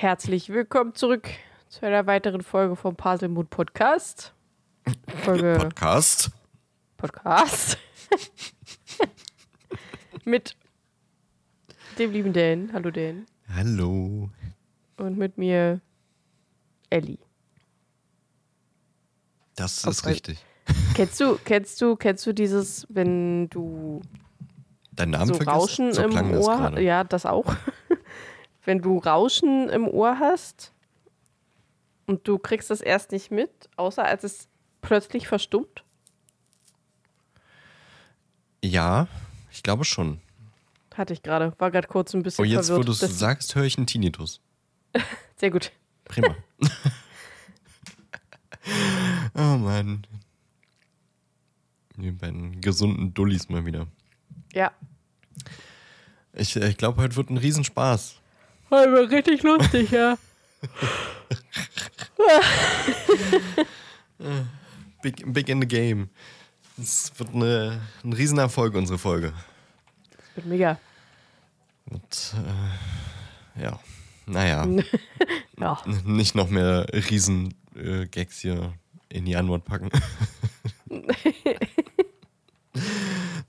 herzlich willkommen zurück zu einer weiteren Folge vom Mood Podcast. Folge Podcast. Podcast. mit dem lieben Dan. Hallo Dan. Hallo. Und mit mir Ellie. Das ist richtig. Kennst du, kennst du, kennst du dieses, wenn du Dein Name so vergisst? Rauschen so im das Ohr, ja, das auch. Wenn du Rauschen im Ohr hast und du kriegst das erst nicht mit, außer als es plötzlich verstummt. Ja, ich glaube schon. Hatte ich gerade. War gerade kurz ein bisschen Oh, jetzt, wo verwirrt. du es sagst, höre ich einen Tinnitus. Sehr gut. Prima. oh Mann. Die beiden gesunden Dullis mal wieder. Ja. Ich, ich glaube, heute wird ein Riesenspaß. War richtig lustig, ja. Big, big in the game. Es wird eine, ein Riesenerfolg, unsere Folge. Wird mega. Und, äh, ja, naja. Ja. Nicht noch mehr Riesen-Gags hier in die Antwort packen.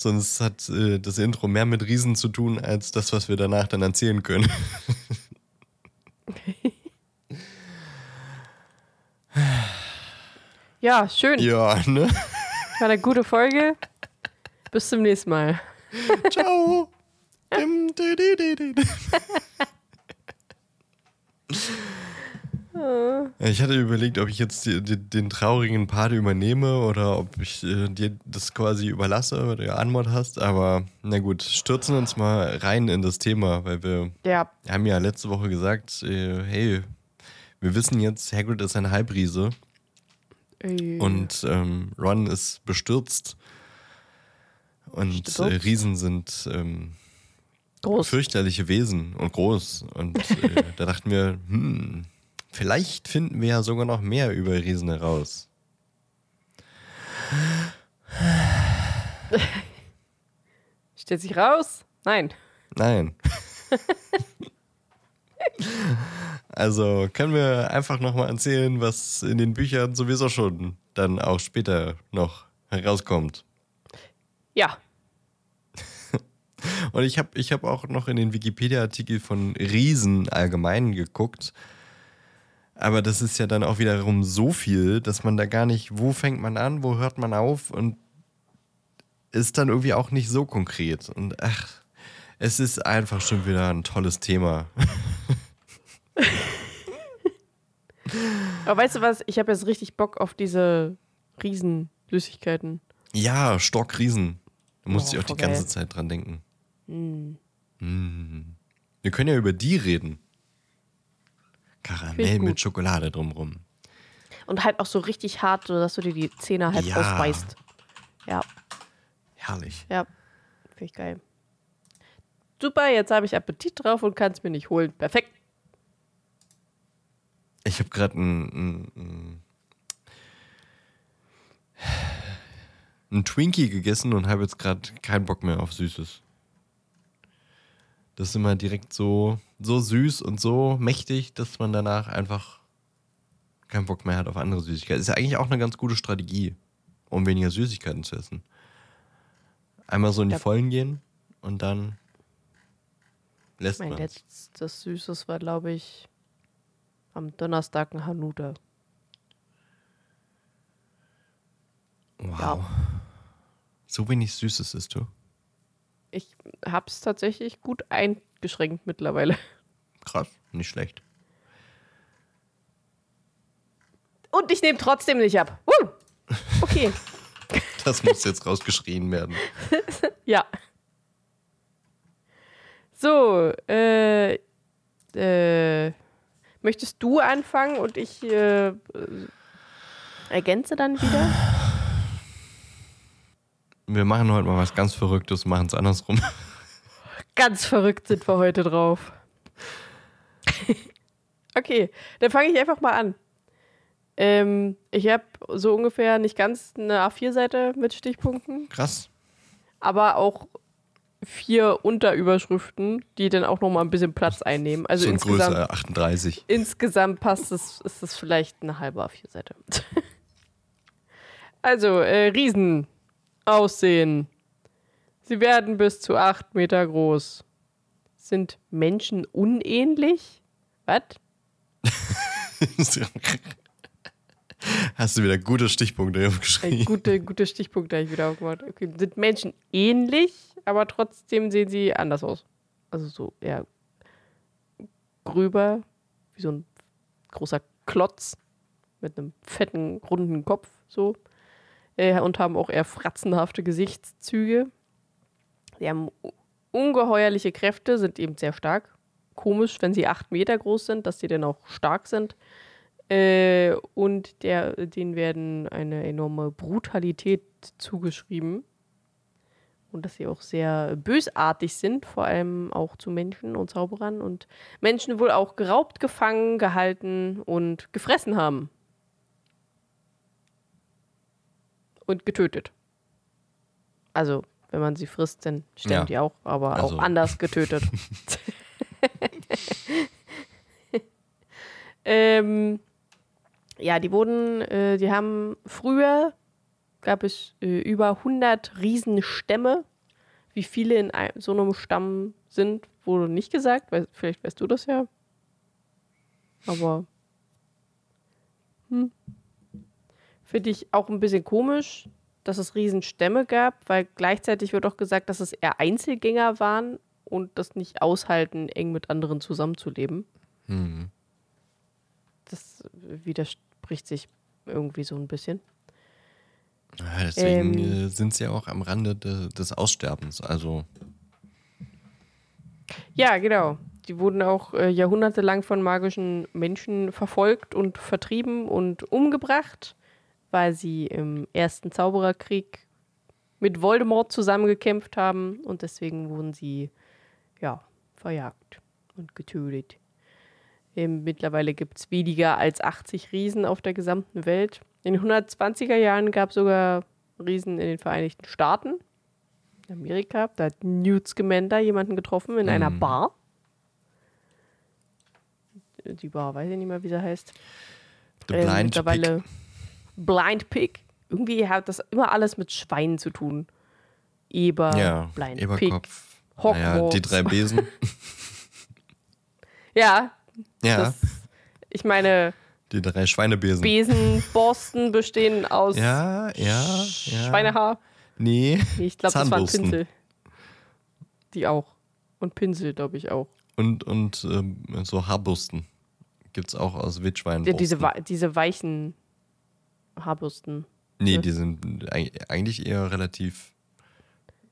Sonst hat äh, das Intro mehr mit Riesen zu tun, als das, was wir danach dann erzählen können. Ja, schön. ja, ne? War eine gute Folge. Bis zum nächsten Mal. Ciao. Dim, di, di, di. Ich hatte überlegt, ob ich jetzt die, die, den traurigen Part übernehme oder ob ich äh, dir das quasi überlasse oder du Anmod hast, aber na gut, stürzen uns mal rein in das Thema, weil wir Ja. haben ja letzte Woche gesagt, äh, hey, wir wissen jetzt, Hagrid ist ein Halbriese Äh, und ähm, Ron ist bestürzt und äh? Riesen sind ähm, groß. fürchterliche Wesen und groß. Und äh, da dachten wir, hm, vielleicht finden wir ja sogar noch mehr über Riesen heraus. Stellt sich raus? Nein. Nein. also können wir einfach nochmal erzählen, was in den Büchern sowieso schon dann auch später noch herauskommt. Ja. Und ich habe ich hab auch noch in den Wikipedia-Artikel von Riesen allgemein geguckt. Aber das ist ja dann auch wiederum so viel, dass man da gar nicht, wo fängt man an, wo hört man auf und ist dann irgendwie auch nicht so konkret. Und ach, es ist einfach schon wieder ein tolles Thema. Aber weißt du was? Ich habe jetzt richtig Bock auf diese Riesensüßigkeiten. Ja, Stockriesen. Da musste Oh, ich auch die geil. ganze Zeit dran denken. Mm. Wir können ja über die reden. Karamell mit. Schokolade drumrum. Und halt auch so richtig hart, so dass du dir die Zähne halt Ja. ausbeißt. Ja, Herrlich. ja. Finde ich geil. Super, jetzt habe ich Appetit drauf und kann es mir nicht holen. Perfekt. Ich habe gerade ein, ein, ein, ein Twinkie gegessen und habe jetzt gerade keinen Bock mehr auf Süßes. Das ist immer direkt so, so süß und so mächtig, dass man danach einfach keinen Bock mehr hat auf andere Süßigkeiten. Ist ja eigentlich auch eine ganz gute Strategie, um weniger Süßigkeiten zu essen. Einmal so in die Ja. Vollen gehen und dann lässt Mein man letztes Süßes war, glaube ich, am Donnerstag ein Hanuta. Wow. Ja. So wenig Süßes isst du. Ich habe es tatsächlich gut eingeschränkt mittlerweile. Krass, nicht schlecht. Und ich nehme trotzdem nicht ab. Uh, okay, Das muss jetzt rausgeschrien werden. ja. So, äh, äh, möchtest du anfangen und ich äh, äh, ergänze dann wieder? Wir machen heute mal was ganz Verrücktes, machen es andersrum. Ganz verrückt sind wir heute drauf. okay, dann fange ich einfach mal an. Ähm, ich habe so ungefähr nicht ganz eine A4-Seite mit Stichpunkten, Krass. aber auch vier Unterüberschriften, die dann auch nochmal ein bisschen Platz einnehmen. Also so insgesamt, größer 38. insgesamt passt es, ist es vielleicht eine halbe A4-Seite. also, äh, Riesen aussehen. Sie werden bis zu acht Meter groß. Sind Menschen unähnlich? Was? Hast du wieder gute Stichpunkte Äh, geschrieben? gute, gute Stichpunkte habe ich wieder aufgemacht. Okay, sind Menschen ähnlich, aber trotzdem sehen sie anders aus. Also so eher gröber, wie so ein großer Klotz mit einem fetten, runden Kopf so. Äh, und haben auch eher fratzenhafte Gesichtszüge. Sie haben ungeheuerliche Kräfte, sind eben sehr stark. Komisch, wenn sie acht Meter groß sind, dass sie dann auch stark sind. Äh, und der, denen werden eine enorme Brutalität zugeschrieben. Und dass sie auch sehr bösartig sind, vor allem auch zu Menschen und Zauberern. Und Menschen wohl auch geraubt, gefangen, gehalten und gefressen haben. Und getötet. Also, wenn man sie frisst, dann sterben Ja. die auch, aber Also. auch anders getötet. ähm, ja, die wurden, äh, die haben früher gab es äh, über 100 Riesenstämme. Wie viele in ein, so einem Stamm sind, wurde nicht gesagt. Weil, vielleicht weißt du das ja. Aber hm. Finde ich auch ein bisschen komisch, dass es Riesenstämme gab, weil gleichzeitig wird auch gesagt, dass es eher Einzelgänger waren und das nicht aushalten, eng mit anderen zusammenzuleben. Hm. Das widerspricht sich irgendwie so ein bisschen. Ja, deswegen Ähm. äh, sind sie ja auch am Rande de, des Aussterbens. Also, Ja, genau. Die wurden auch äh, jahrhundertelang von magischen Menschen verfolgt und vertrieben und umgebracht, weil sie im ersten Zaubererkrieg mit Voldemort zusammengekämpft haben und deswegen wurden sie ja verjagt und getötet. Ähm, mittlerweile gibt es weniger als 80 Riesen auf der gesamten Welt. In den 120er Jahren gab es sogar Riesen in den Vereinigten Staaten. In Amerika. Da hat Newt Scamander jemanden getroffen in einer Mhm. Bar. Die Bar, weiß ich nicht mehr, wie sie heißt. The Ähm, Blind mittlerweile Pig. Blind Pig. Irgendwie hat das immer alles mit Schweinen zu tun. Eber, Ja, Blind Pig. Eberkopf. Naja, die Hogwarts. drei Besen. Ja, ja, das, ich meine, die drei Schweinebesen. Besenborsten bestehen aus ja, ja, ja. Schweinehaar. Nee. Nee, ich glaube, das waren. Pinsel. Die auch. Und Pinsel, glaube ich, auch. Und, und ähm, so Haarbürsten. Gibt es auch aus Wildschweinen. Ja, diese, diese weichen Haarbürsten. Nee, Ja. die sind eig- eigentlich eher relativ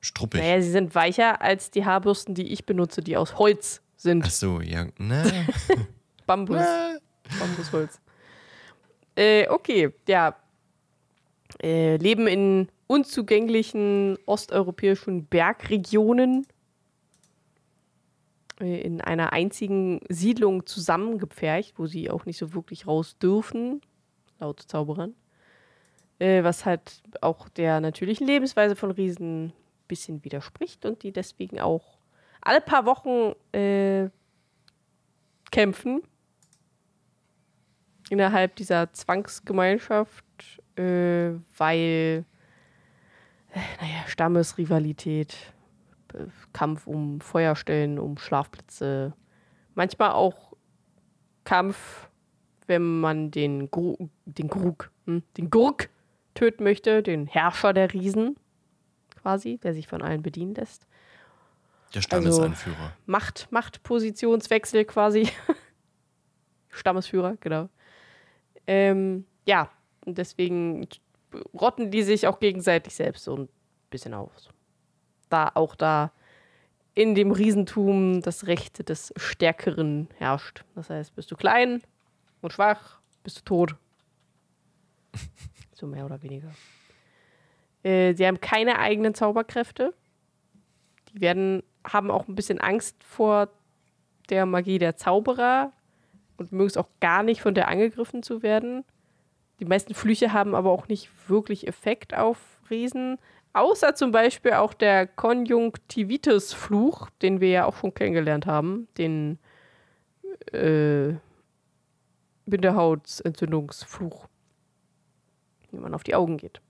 struppig. Naja, sie sind weicher als die Haarbürsten, die ich benutze, die aus Holz sind. Ach so, ja. Na, Bambus. na. Bambusholz. Äh, okay, ja. Äh, leben in unzugänglichen osteuropäischen Bergregionen äh, in einer einzigen Siedlung zusammengepfercht, wo sie auch nicht so wirklich raus dürfen, laut Zauberern. Äh, was halt auch der natürlichen Lebensweise von Riesen ein bisschen widerspricht und die deswegen auch alle paar Wochen äh, kämpfen innerhalb dieser Zwangsgemeinschaft, äh, weil, äh, naja, Stammesrivalität, äh, Kampf um Feuerstellen, um Schlafplätze, manchmal auch Kampf, wenn man den, Gru den Grug, hm, den Gurk töten möchte, den Herrscher der Riesen, quasi, der sich von allen bedienen lässt. Der Standesanführer. Macht, Machtpositionswechsel quasi. Stammesführer, genau. Ähm, ja, und deswegen rotten die sich auch gegenseitig selbst so ein bisschen aus. Da auch da in dem Riesentum das Recht des Stärkeren herrscht. Das heißt, bist du klein und schwach, bist du tot. So mehr oder weniger. Äh, sie haben keine eigenen Zauberkräfte. Die werden, haben auch ein bisschen Angst vor der Magie der Zauberer und mögen es auch gar nicht, von der angegriffen zu werden. Die meisten Flüche haben aber auch nicht wirklich Effekt auf Riesen, Außer zum Beispiel auch der Konjunktivitis-Fluch, den wir ja auch schon kennengelernt haben, den äh, Bindehautentzündungsfluch, wie man auf die Augen geht.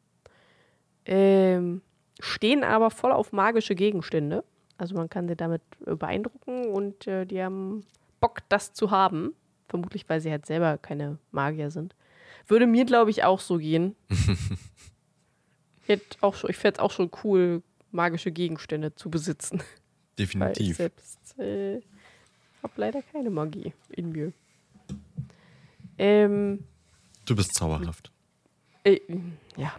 Ähm, stehen aber voll auf magische Gegenstände. Also man kann sie damit beeindrucken und äh, die haben Bock, das zu haben. Vermutlich, weil sie halt selber keine Magier sind. Würde mir, glaube ich, auch so gehen. ich ich fände es auch schon cool, magische Gegenstände zu besitzen. Definitiv. Weil ich selbst äh, habe leider keine Magie in mir. Ähm, du bist zauberhaft. Äh, ja.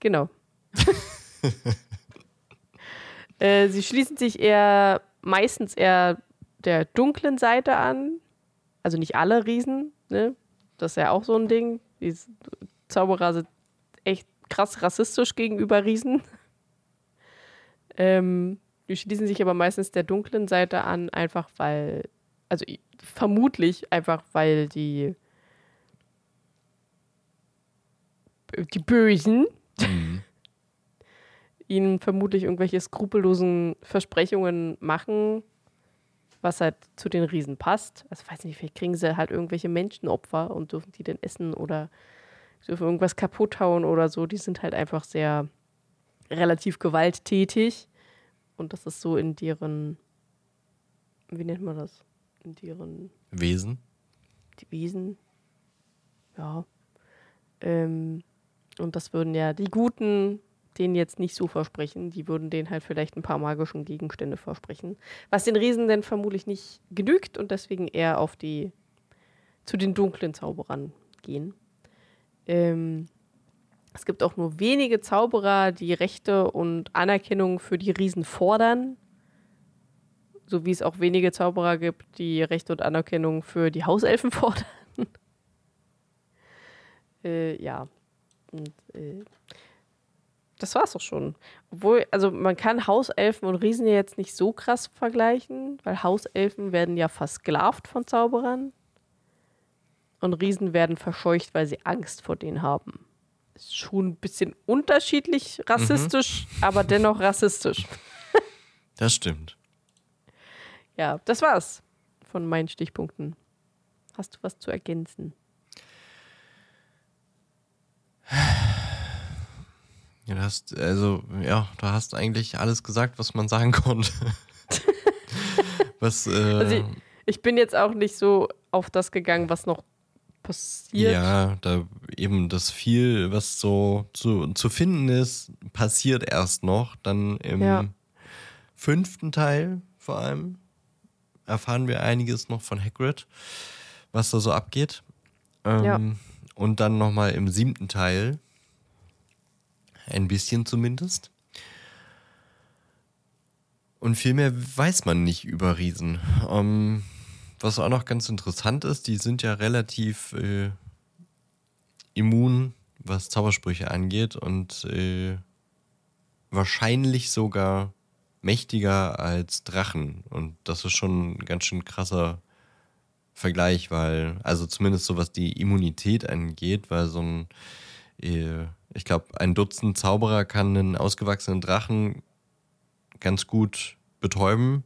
Genau. äh, sie schließen sich eher meistens eher der dunklen Seite an. Also nicht alle Riesen, ne? Das ist ja auch so ein Ding. Die Zauberer sind echt krass rassistisch gegenüber Riesen. Ähm, die schließen sich aber meistens der dunklen Seite an, einfach weil, also vermutlich einfach weil die die Bösen mhm. ihnen vermutlich irgendwelche skrupellosen Versprechungen machen, was halt zu den Riesen passt. Also weiß nicht, vielleicht kriegen sie halt irgendwelche Menschenopfer und dürfen die denn essen oder dürfen irgendwas kaputt hauen oder so. Die sind halt einfach sehr relativ gewalttätig. Und das ist so in deren, wie nennt man das? In deren Wesen. Die Wesen. Ja. Ähm, und das würden ja die Guten denen jetzt nicht so versprechen. Die würden denen halt vielleicht ein paar magischen Gegenstände versprechen. Was den Riesen denn vermutlich nicht genügt und deswegen eher auf die zu den dunklen Zauberern gehen. Ähm, es gibt auch nur wenige Zauberer, die Rechte und Anerkennung für die Riesen fordern. So wie es auch wenige Zauberer gibt, die Rechte und Anerkennung für die Hauselfen fordern. äh, ja. Und, äh, das war's auch schon. Obwohl, also man kann Hauselfen und Riesen ja jetzt nicht so krass vergleichen, weil Hauselfen werden ja versklavt von Zauberern und Riesen werden verscheucht, weil sie Angst vor denen haben. Ist schon ein bisschen unterschiedlich rassistisch, mhm. aber dennoch rassistisch. das stimmt. Ja, das war's von meinen Stichpunkten. Hast du was zu ergänzen? Ja, du hast, also, ja, du hast eigentlich alles gesagt, was man sagen konnte. was, äh, also ich, ich, bin jetzt auch nicht so auf das gegangen, was noch passiert. Ja, da eben das viel, was so zu, zu finden ist, passiert erst noch. Dann im ja. fünften Teil vor allem erfahren wir einiges noch von Hagrid, was da so abgeht. Ähm, ja. Und dann nochmal im siebten Teil ein bisschen zumindest. Und viel mehr weiß man nicht über Riesen. Ähm, was auch noch ganz interessant ist, die sind ja relativ äh, immun, was Zaubersprüche angeht und äh, wahrscheinlich sogar mächtiger als Drachen. Und das ist schon ein ganz schön krasser Vergleich, weil, also zumindest so was die Immunität angeht, weil so ein äh, ich glaube, ein Dutzend Zauberer kann einen ausgewachsenen Drachen ganz gut betäuben,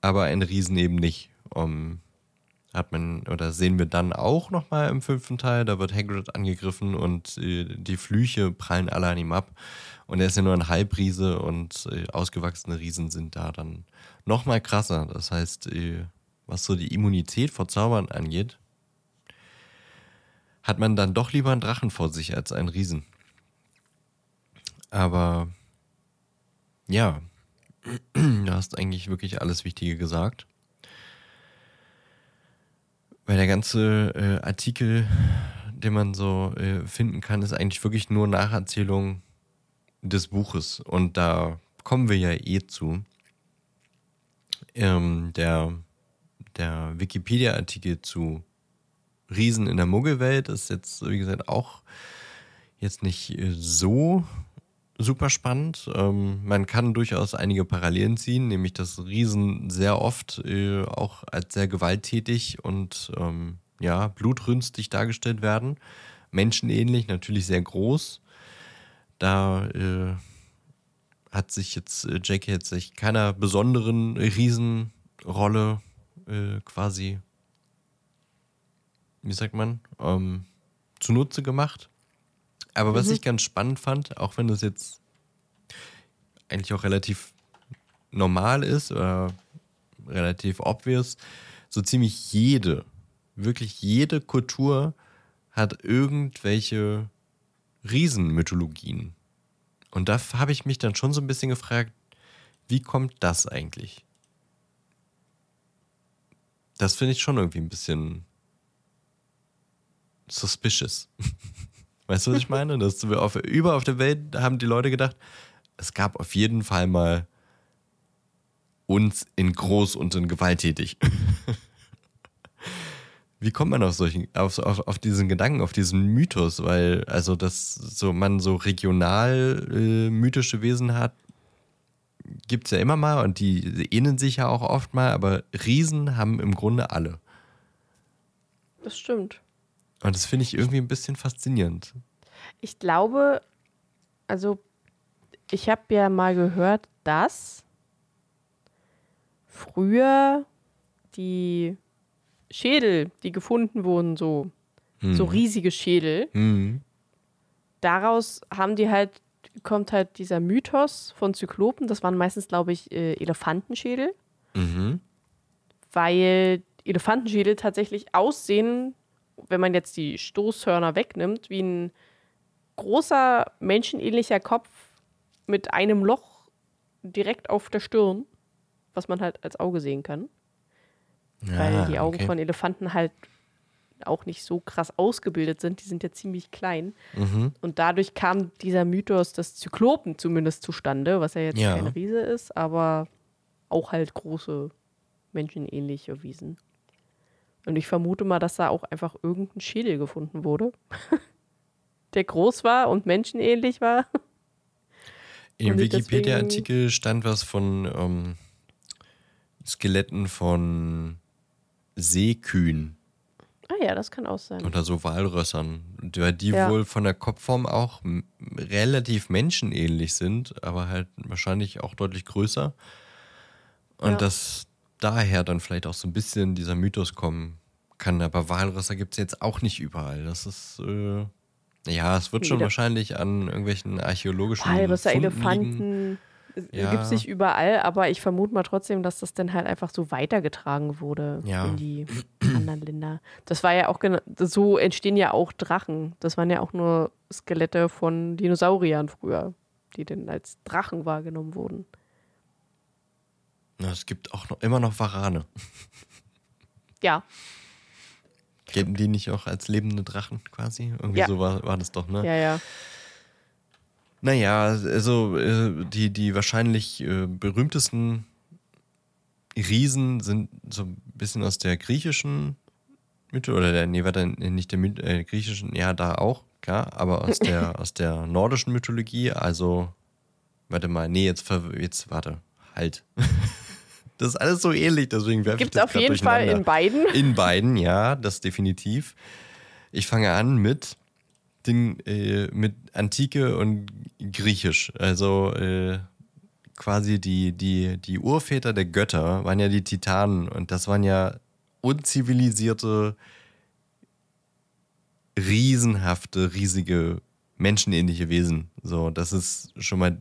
aber ein Riesen eben nicht. Um, hat man oder sehen wir dann auch nochmal im fünften Teil, da wird Hagrid angegriffen und äh, die Flüche prallen alle an ihm ab. Und er ist ja nur ein Halbriese und äh, ausgewachsene Riesen sind da dann nochmal krasser. Das heißt, was so die Immunität vor Zaubern angeht, hat man dann doch lieber einen Drachen vor sich als einen Riesen. Aber ja, du hast eigentlich wirklich alles Wichtige gesagt. Weil der ganze äh, Artikel, den man so äh, finden kann, ist eigentlich wirklich nur Nacherzählung des Buches. Und da kommen wir ja eh zu. Ähm, der der Wikipedia-Artikel zu Riesen in der Muggelwelt ist jetzt, wie gesagt, auch jetzt nicht so super spannend. Ähm, man kann durchaus einige Parallelen ziehen, nämlich dass Riesen sehr oft äh, auch als sehr gewalttätig und ähm, ja, blutrünstig dargestellt werden. Menschenähnlich, natürlich sehr groß. da äh, hat sich jetzt äh, J.K. jetzt sich keiner besonderen Riesenrolle äh, quasi, wie sagt man, ähm, zunutze gemacht. Aber was Mhm. ich ganz spannend fand, auch wenn das jetzt eigentlich auch relativ normal ist oder relativ obvious, so ziemlich jede, wirklich jede Kultur hat irgendwelche Riesenmythologien. Und da habe ich mich dann schon so ein bisschen gefragt, wie kommt das eigentlich? Das finde ich schon irgendwie ein bisschen suspicious. Weißt du, was ich meine? Dass wir auf, über auf der Welt haben die Leute gedacht, es gab auf jeden Fall mal uns in groß und in gewalttätig. Wie kommt man auf solchen, auf, auf, auf diesen Gedanken, auf diesen Mythos? Weil, also, dass so man so regional äh, mythische Wesen hat, gibt es ja immer mal und die ähneln sich ja auch oft mal, aber Riesen haben im Grunde alle. Das stimmt. Und das finde ich irgendwie ein bisschen faszinierend. Ich glaube, also ich habe ja mal gehört, dass früher die Schädel, die gefunden wurden, so, so riesige Schädel, Hm. daraus haben die halt, kommt halt dieser Mythos von Zyklopen, das waren meistens, glaube ich, äh, Elefantenschädel, Mhm. weil Elefantenschädel tatsächlich aussehen, wenn man jetzt die Stoßhörner wegnimmt, wie ein großer menschenähnlicher Kopf mit einem Loch direkt auf der Stirn, was man halt als Auge sehen kann. weil Ah, die Augen okay. von Elefanten halt auch nicht so krass ausgebildet sind. Die sind ja ziemlich klein. Mhm. Und dadurch kam dieser Mythos des Zyklopen zumindest zustande, was ja jetzt Ja. kein Riese ist, aber auch halt große menschenähnliche Wesen. Und ich vermute mal, dass da auch einfach irgendein Schädel gefunden wurde, der groß war und menschenähnlich war. Im Wikipedia-Artikel stand was von ähm, Skeletten von Seekühen Ah ja, das kann auch sein. oder so Walrössern, die, die Ja. wohl von der Kopfform auch relativ menschenähnlich sind, aber halt wahrscheinlich auch deutlich größer. Und Ja. dass daher dann vielleicht auch so ein bisschen dieser Mythos kommen kann. Aber Walrösser gibt es jetzt auch nicht überall. Das ist, äh, ja, es wird schon Wieder- wahrscheinlich an irgendwelchen archäologischen Walrösser, Funden liegen. Ja. Gibt es nicht überall, aber ich vermute mal trotzdem, dass das dann halt einfach so weitergetragen wurde Ja. in die anderen Länder. Das war ja auch genau, so entstehen ja auch Drachen. Das waren ja auch nur Skelette von Dinosauriern früher, die dann als Drachen wahrgenommen wurden. Na, es gibt auch noch, immer noch Warane. Ja, Gelten die nicht auch als lebende Drachen quasi? Irgendwie Ja. so war, war das doch, ne? ja, ja. Naja, also äh, die, die wahrscheinlich äh, berühmtesten Riesen sind so ein bisschen aus der griechischen Mythe, oder der, nee, warte, nicht der Myth, äh, griechischen, ja, da auch, klar, aber aus der, aus der nordischen Mythologie, also, warte mal, nee, jetzt, jetzt warte, halt. Das ist alles so ähnlich, deswegen werfe ich Gibt es das auf jeden Fall in beiden. In beiden, ja, das definitiv. Ich fange an mit den, äh, mit Antike und Griechisch. Also äh, quasi die, die, die Urväter der Götter waren ja die Titanen und das waren ja unzivilisierte, riesenhafte, riesige, menschenähnliche Wesen. So, das ist schon mal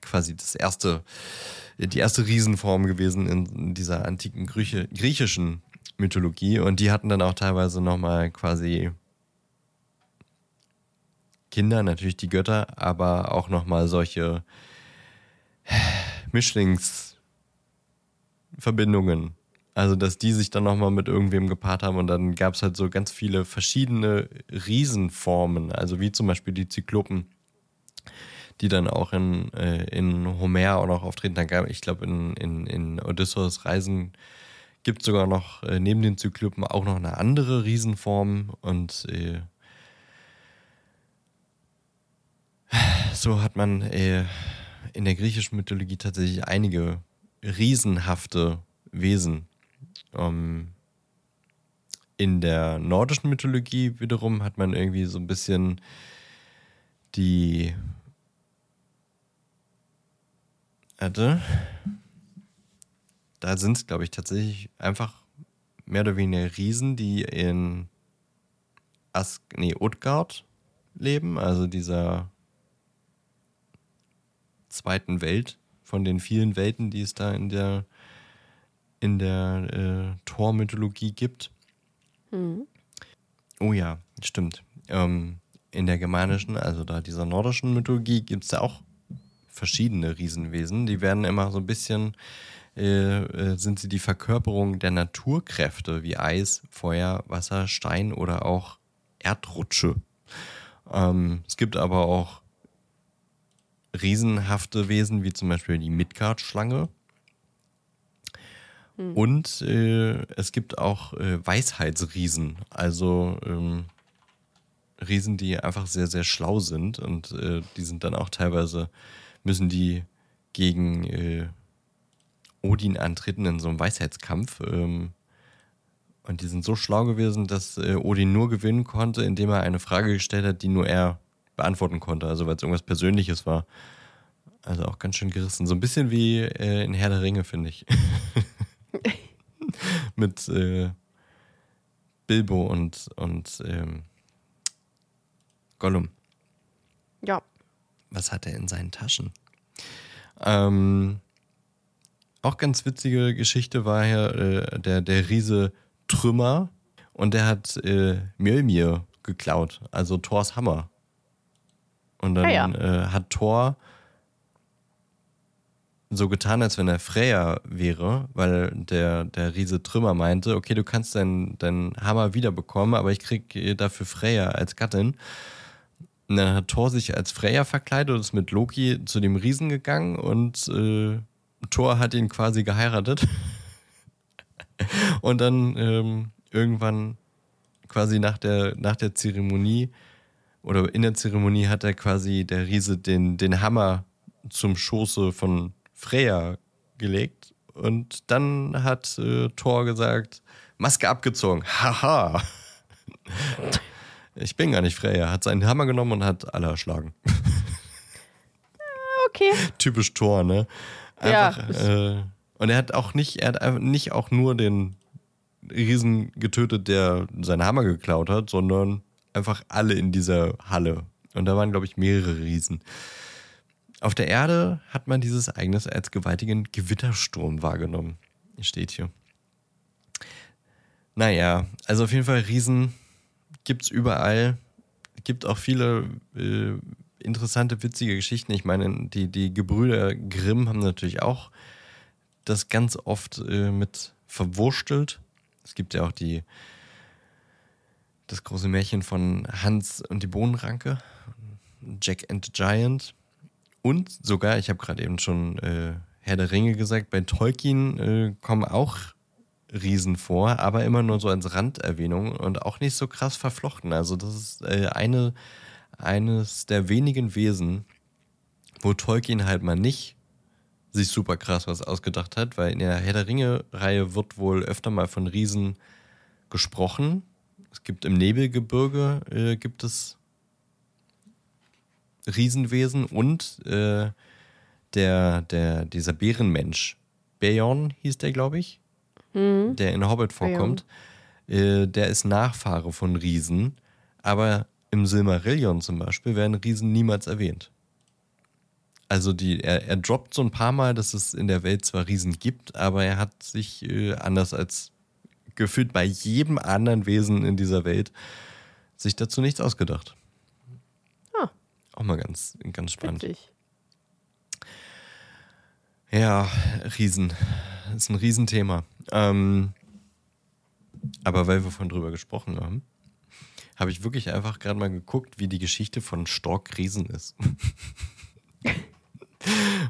quasi das erste, die erste Riesenform gewesen in dieser antiken Grieche, griechischen Mythologie. Und die hatten dann auch teilweise nochmal quasi Kinder, natürlich die Götter, aber auch nochmal solche Mischlingsverbindungen. Also, dass die sich dann nochmal mit irgendwem gepaart haben und dann gab es halt so ganz viele verschiedene Riesenformen. Also, wie zum Beispiel die Zyklopen, die dann auch in, äh, in Homer auch noch auftreten. Da gab, ich glaube, in, in, in Odysseus Reisen gibt es sogar noch äh, neben den Zyklopen auch noch eine andere Riesenform und äh, so hat man äh, in der griechischen Mythologie tatsächlich einige riesenhafte Wesen. Ähm, in der nordischen Mythologie wiederum hat man irgendwie so ein bisschen die Warte. Da sind es, glaube ich, tatsächlich einfach mehr oder weniger Riesen, die in Ask, nee, Utgard leben, also dieser zweiten Welt von den vielen Welten, die es da in der in der äh, Thor-Mythologie gibt. Mhm. Oh ja, stimmt. Ähm, in der germanischen, also da dieser nordischen Mythologie, gibt es da auch verschiedene Riesenwesen. Die werden immer so ein bisschen, äh, äh, sind sie die Verkörperung der Naturkräfte wie Eis, Feuer, Wasser, Stein oder auch Erdrutsche. Ähm, es gibt aber auch riesenhafte Wesen wie zum Beispiel die Midgard-Schlange. Hm. Und äh, es gibt auch äh, Weisheitsriesen, also ähm, Riesen, die einfach sehr, sehr schlau sind und äh, die sind dann auch teilweise, müssen die gegen äh, Odin antreten in so einem Weisheitskampf. Ähm, und die sind so schlau gewesen, dass äh, Odin nur gewinnen konnte, indem er eine Frage gestellt hat, die nur er beantworten konnte, also weil es irgendwas Persönliches war. Also auch ganz schön gerissen. So ein bisschen wie äh, in Herr der Ringe, finde ich. Mit äh, Bilbo und, und ähm, Gollum. Ja. Was hat er in seinen Taschen? Ähm, auch ganz witzige Geschichte war ja äh, der, der Riese Trümmer und der hat äh, Mjölnir geklaut, also Thors Hammer. Und dann Ah ja. äh, hat Thor so getan, als wenn er Freya wäre, weil der, der Riese Trümmer meinte, okay, du kannst deinen deinen Hammer wiederbekommen, aber ich krieg dafür Freya als Gattin. Und dann hat Thor sich als Freya verkleidet und ist mit Loki zu dem Riesen gegangen und äh, Thor hat ihn quasi geheiratet. und dann ähm, irgendwann quasi nach der, nach der Zeremonie oder in der Zeremonie hat er quasi der Riese den, den Hammer zum Schoße von Freya gelegt und dann hat äh, Thor gesagt, Maske abgezogen. Haha. Ich bin gar nicht Freya. Hat seinen Hammer genommen und hat alle erschlagen. Okay. Typisch Thor, ne? Ja, Einfach, ist- äh, und er hat auch nicht, er hat einfach nicht auch nur den Riesen getötet, der seinen Hammer geklaut hat, sondern einfach alle in dieser Halle. Und da waren, glaube ich, mehrere Riesen. Auf der Erde hat man dieses Ereignis als gewaltigen Gewittersturm wahrgenommen. Steht hier. Naja, also auf jeden Fall Riesen gibt es überall. Gibt auch viele äh, interessante, witzige Geschichten. Ich meine, die, die Gebrüder Grimm haben natürlich auch das ganz oft äh, mit verwurstelt. Es gibt ja auch die das große Märchen von Hans und die Bohnenranke, Jack and the Giant. Und sogar, ich habe gerade eben schon äh, Herr der Ringe gesagt, bei Tolkien äh, kommen auch Riesen vor, aber immer nur so als Randerwähnung und auch nicht so krass verflochten. Also das ist äh, eine, eines der wenigen Wesen, wo Tolkien halt mal nicht sich super krass was ausgedacht hat, weil in der Herr der Ringe-Reihe wird wohl öfter mal von Riesen gesprochen. Es gibt im Nebelgebirge äh, gibt es Riesenwesen und äh, der, der, dieser Bärenmensch, Beorn hieß der, glaube ich, Mhm. der in Hobbit vorkommt, äh, der ist Nachfahre von Riesen, aber im Silmarillion zum Beispiel werden Riesen niemals erwähnt. Also die, er, er droppt so ein paar Mal, dass es in der Welt zwar Riesen gibt, aber er hat sich äh, anders als gefühlt bei jedem anderen Wesen in dieser Welt sich dazu nichts ausgedacht. Ah. Auch mal ganz, ganz spannend. Witzig. Ja, Riesen. Das ist ein Riesenthema. Ähm, aber weil wir von drüber gesprochen haben, habe ich wirklich einfach gerade mal geguckt, wie die Geschichte von Stork Riesen ist.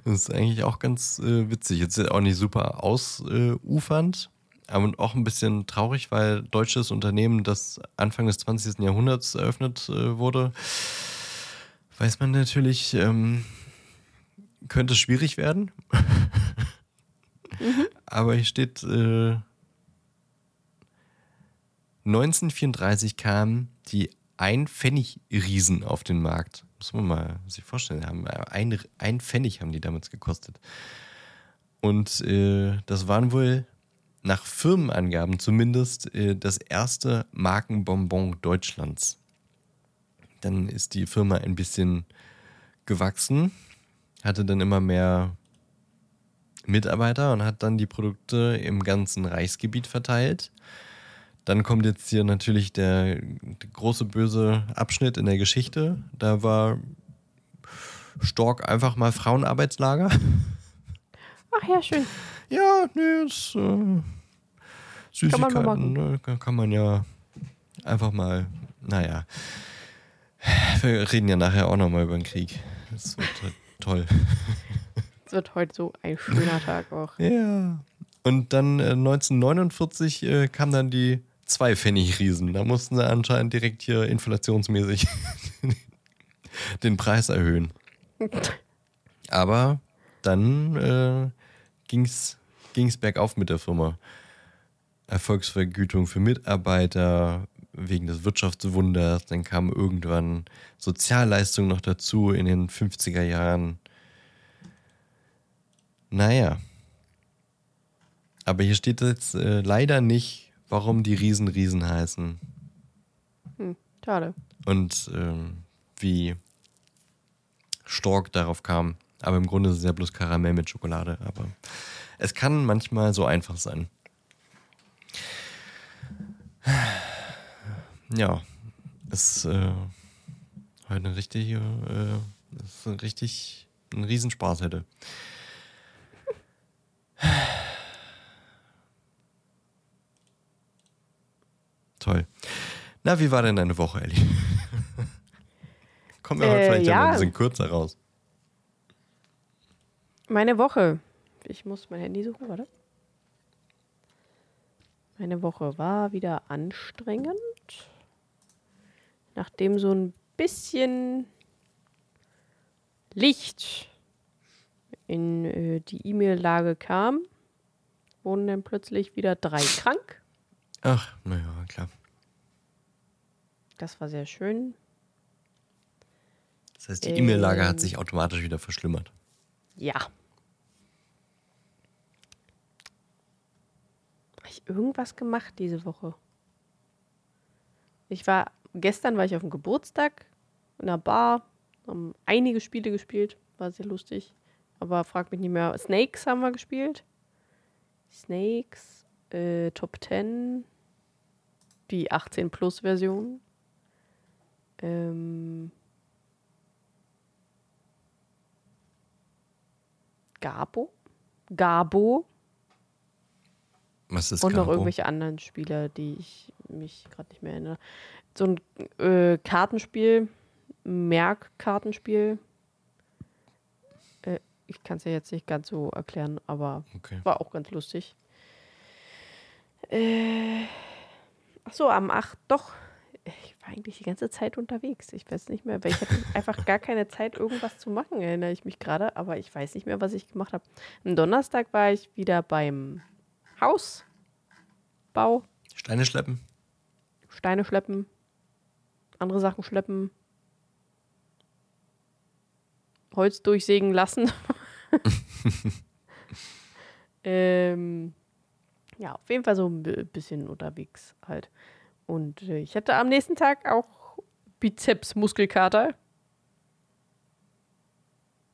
das ist eigentlich auch ganz äh, witzig. Jetzt auch nicht super ausufernd, aber auch ein bisschen traurig, weil deutsches Unternehmen, das Anfang des 20. Jahrhunderts eröffnet äh, wurde, weiß man natürlich, ähm, könnte schwierig werden. Aber hier steht, äh, 1934 kam die ein Pfennig Riesen auf den Markt. Muss man mal sich vorstellen. Haben ein, ein Pfennig haben die damals gekostet. Und äh, das waren wohl nach Firmenangaben zumindest äh, das erste Markenbonbon Deutschlands. Dann ist die Firma ein bisschen gewachsen, hatte dann immer mehr Mitarbeiter und hat dann die Produkte im ganzen Reichsgebiet verteilt. Dann kommt jetzt hier natürlich der, der große böse Abschnitt in der Geschichte. Da war Stork einfach mal Frauenarbeitslager. Ach ja, schön. Ja, nee, das, äh, Süßigkeiten kann man, ne, kann man ja einfach mal, naja. Wir reden ja nachher auch nochmal über den Krieg. Das wird toll. Es wird heute so ein schöner Tag auch. Ja. Und dann äh, 1949 äh, kam dann die zwei Pfennig-Riesen. Da mussten sie anscheinend direkt hier inflationsmäßig den Preis erhöhen. Aber dann ging es bergauf mit der Firma. Erfolgsvergütung für Mitarbeiter wegen des Wirtschaftswunders. Dann kam irgendwann Sozialleistung noch dazu in den 50er Jahren. Naja. Aber hier steht jetzt äh, leider nicht, warum die Riesen Riesen heißen. Hm, schade. Und ähm, wie Stork darauf kam. Aber im Grunde ist es ja bloß Karamell mit Schokolade. Aber es kann manchmal so einfach sein. Ja, ist äh, heute eine richtige, äh, ist ein richtig ein Riesenspaß hätte. Toll. Na, wie war denn deine Woche, Ellie? Kommen wir äh, heute vielleicht ja. ein bisschen kürzer raus. Meine Woche. Ich muss mein Handy suchen, warte. Meine Woche war wieder anstrengend. Nachdem so ein bisschen Licht in äh, die E-Mail-Lage kam, wurden dann plötzlich wieder drei krank. Ach, naja, klar. Das war sehr schön. Das heißt, die E-Mail-Lage ähm, hat sich automatisch wieder verschlimmert. Ja. Ich irgendwas gemacht diese Woche? Ich war, gestern war ich auf dem Geburtstag in einer Bar, haben einige Spiele gespielt, war sehr lustig. Aber frag mich nicht mehr. Snakes haben wir gespielt. Snakes, äh, Top 10, die 18 Plus Version. Ähm, Gabo. Gabo was ist Und noch irgendwelche anderen Spiele, die ich mich gerade nicht mehr erinnere. So ein äh, Kartenspiel, Merk-Kartenspiel. Äh, ich kann es ja jetzt nicht ganz so erklären, aber okay. war auch ganz lustig. Äh, ach so, am 8. Doch. Ich war eigentlich die ganze Zeit unterwegs. Ich weiß nicht mehr, weil ich hatte einfach gar keine Zeit, irgendwas zu machen, erinnere ich mich gerade. Aber ich weiß nicht mehr, was ich gemacht habe. Am Donnerstag war ich wieder beim Hausbau. Steine schleppen. Steine schleppen. Andere Sachen schleppen. Holz durchsägen lassen. ähm, ja, auf jeden Fall so ein bisschen unterwegs halt. Und äh, ich hatte am nächsten Tag auch Bizeps-Muskelkater.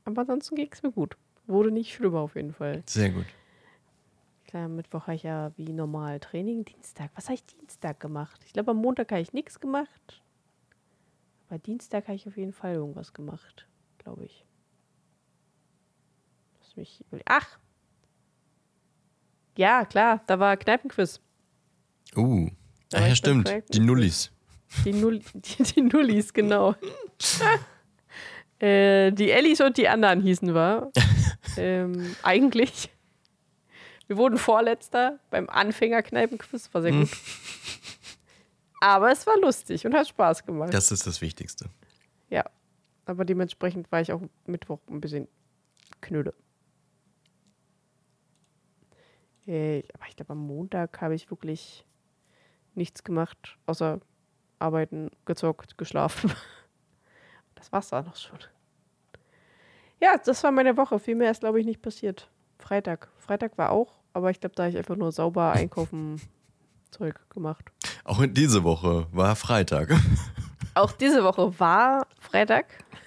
Aber ansonsten ging es mir gut. Wurde nicht schlimmer auf jeden Fall. Sehr gut. Klar, Mittwoch habe ich ja wie normal Training. Dienstag, was habe ich Dienstag gemacht? Ich glaube, am Montag habe ich nichts gemacht. Aber Dienstag habe ich auf jeden Fall irgendwas gemacht, glaube ich. Lass mich Ach! Ja, klar, da war Kneipenquiz. Uh, da ja, stimmt. Die Nullis. Die, Null, die, die Nullis, genau. äh, die Ellis und die anderen hießen wir. ähm, eigentlich. Wir wurden Vorletzter beim Anfängerkneipenquiz, war sehr gut. Hm. Aber es war lustig und hat Spaß gemacht. Das ist das Wichtigste. Ja, aber dementsprechend war ich auch Mittwoch ein bisschen knöde. Äh, aber ich glaube, am Montag habe ich wirklich nichts gemacht, außer arbeiten, gezockt, geschlafen. Das war's da noch schon. Ja, das war meine Woche. Viel mehr ist, glaube ich, nicht passiert. Freitag. Freitag war auch, aber ich glaube, da habe ich einfach nur sauber einkaufen Zeug gemacht. Auch in diese Woche war Freitag. Auch diese Woche war Freitag.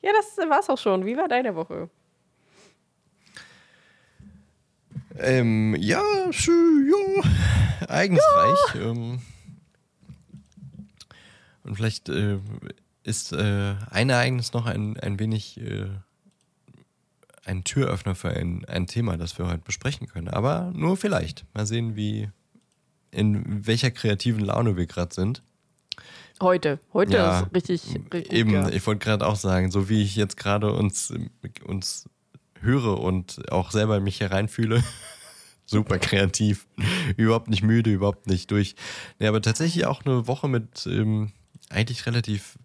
ja, das war's auch schon. Wie war deine Woche? Ähm, ja, schön, ja. Eigensreich. Ja. Ähm, und vielleicht äh, ist äh, ein Ereignis noch ein, ein wenig äh, ein Türöffner für ein, ein Thema, das wir heute besprechen können. Aber nur vielleicht. Mal sehen, wie in welcher kreativen Laune wir gerade sind. Heute. Heute ja, ist richtig, richtig Eben, ja. ich wollte gerade auch sagen, so wie ich jetzt gerade uns, uns höre und auch selber mich hier reinfühle, super kreativ, überhaupt nicht müde, überhaupt nicht durch. Nee, aber tatsächlich auch eine Woche mit ähm, eigentlich relativ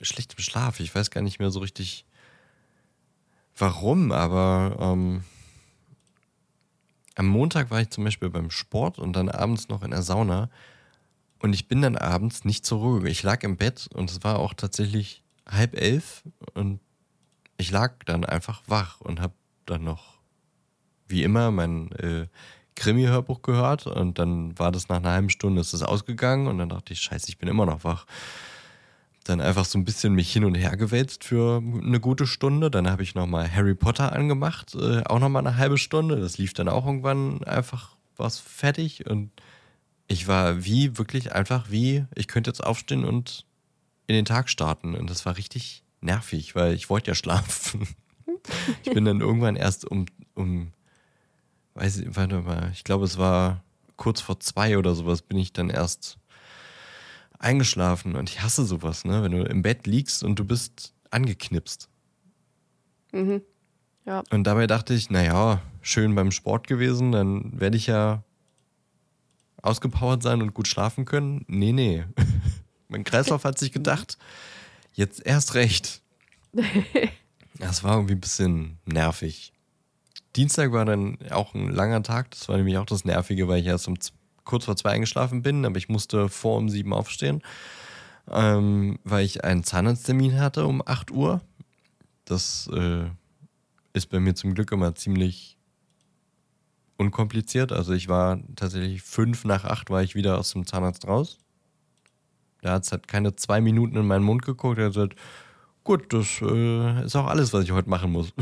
schlechtem Schlaf. Ich weiß gar nicht mehr so richtig, warum, aber ähm, am Montag war ich zum Beispiel beim Sport und dann abends noch in der Sauna. Und ich bin dann abends nicht zur Ruhe. Ich lag im Bett und es war auch tatsächlich halb elf und ich lag dann einfach wach und habe dann noch, wie immer, mein äh, Krimi-Hörbuch gehört und dann war das nach einer halben Stunde, ist es ausgegangen und dann dachte ich, scheiße, ich bin immer noch wach dann einfach so ein bisschen mich hin und her gewälzt für eine gute Stunde. Dann habe ich nochmal Harry Potter angemacht, äh, auch nochmal eine halbe Stunde. Das lief dann auch irgendwann einfach was fertig und ich war wie, wirklich einfach wie, ich könnte jetzt aufstehen und in den Tag starten. Und das war richtig nervig, weil ich wollte ja schlafen. ich bin dann irgendwann erst um, um, weiß ich, warte mal, ich glaube, es war kurz vor zwei oder sowas, bin ich dann erst eingeschlafen und ich hasse sowas, ne? Wenn du im Bett liegst und du bist angeknipst. Mhm. Ja. Und dabei dachte ich, naja, schön beim Sport gewesen, dann werde ich ja ausgepowert sein und gut schlafen können. Nee, nee. mein Kreislauf hat sich gedacht, jetzt erst recht. das war irgendwie ein bisschen nervig. Dienstag war dann auch ein langer Tag. Das war nämlich auch das Nervige, weil ich erst um kurz vor zwei eingeschlafen bin, aber ich musste vor um sieben aufstehen, ähm, weil ich einen Zahnarzttermin hatte um 8 Uhr. Das äh, ist bei mir zum Glück immer ziemlich unkompliziert. Also ich war tatsächlich fünf nach acht war ich wieder aus dem Zahnarzt raus. Der Arzt hat keine zwei Minuten in meinen Mund geguckt. Er hat gesagt, gut, das äh, ist auch alles, was ich heute machen muss.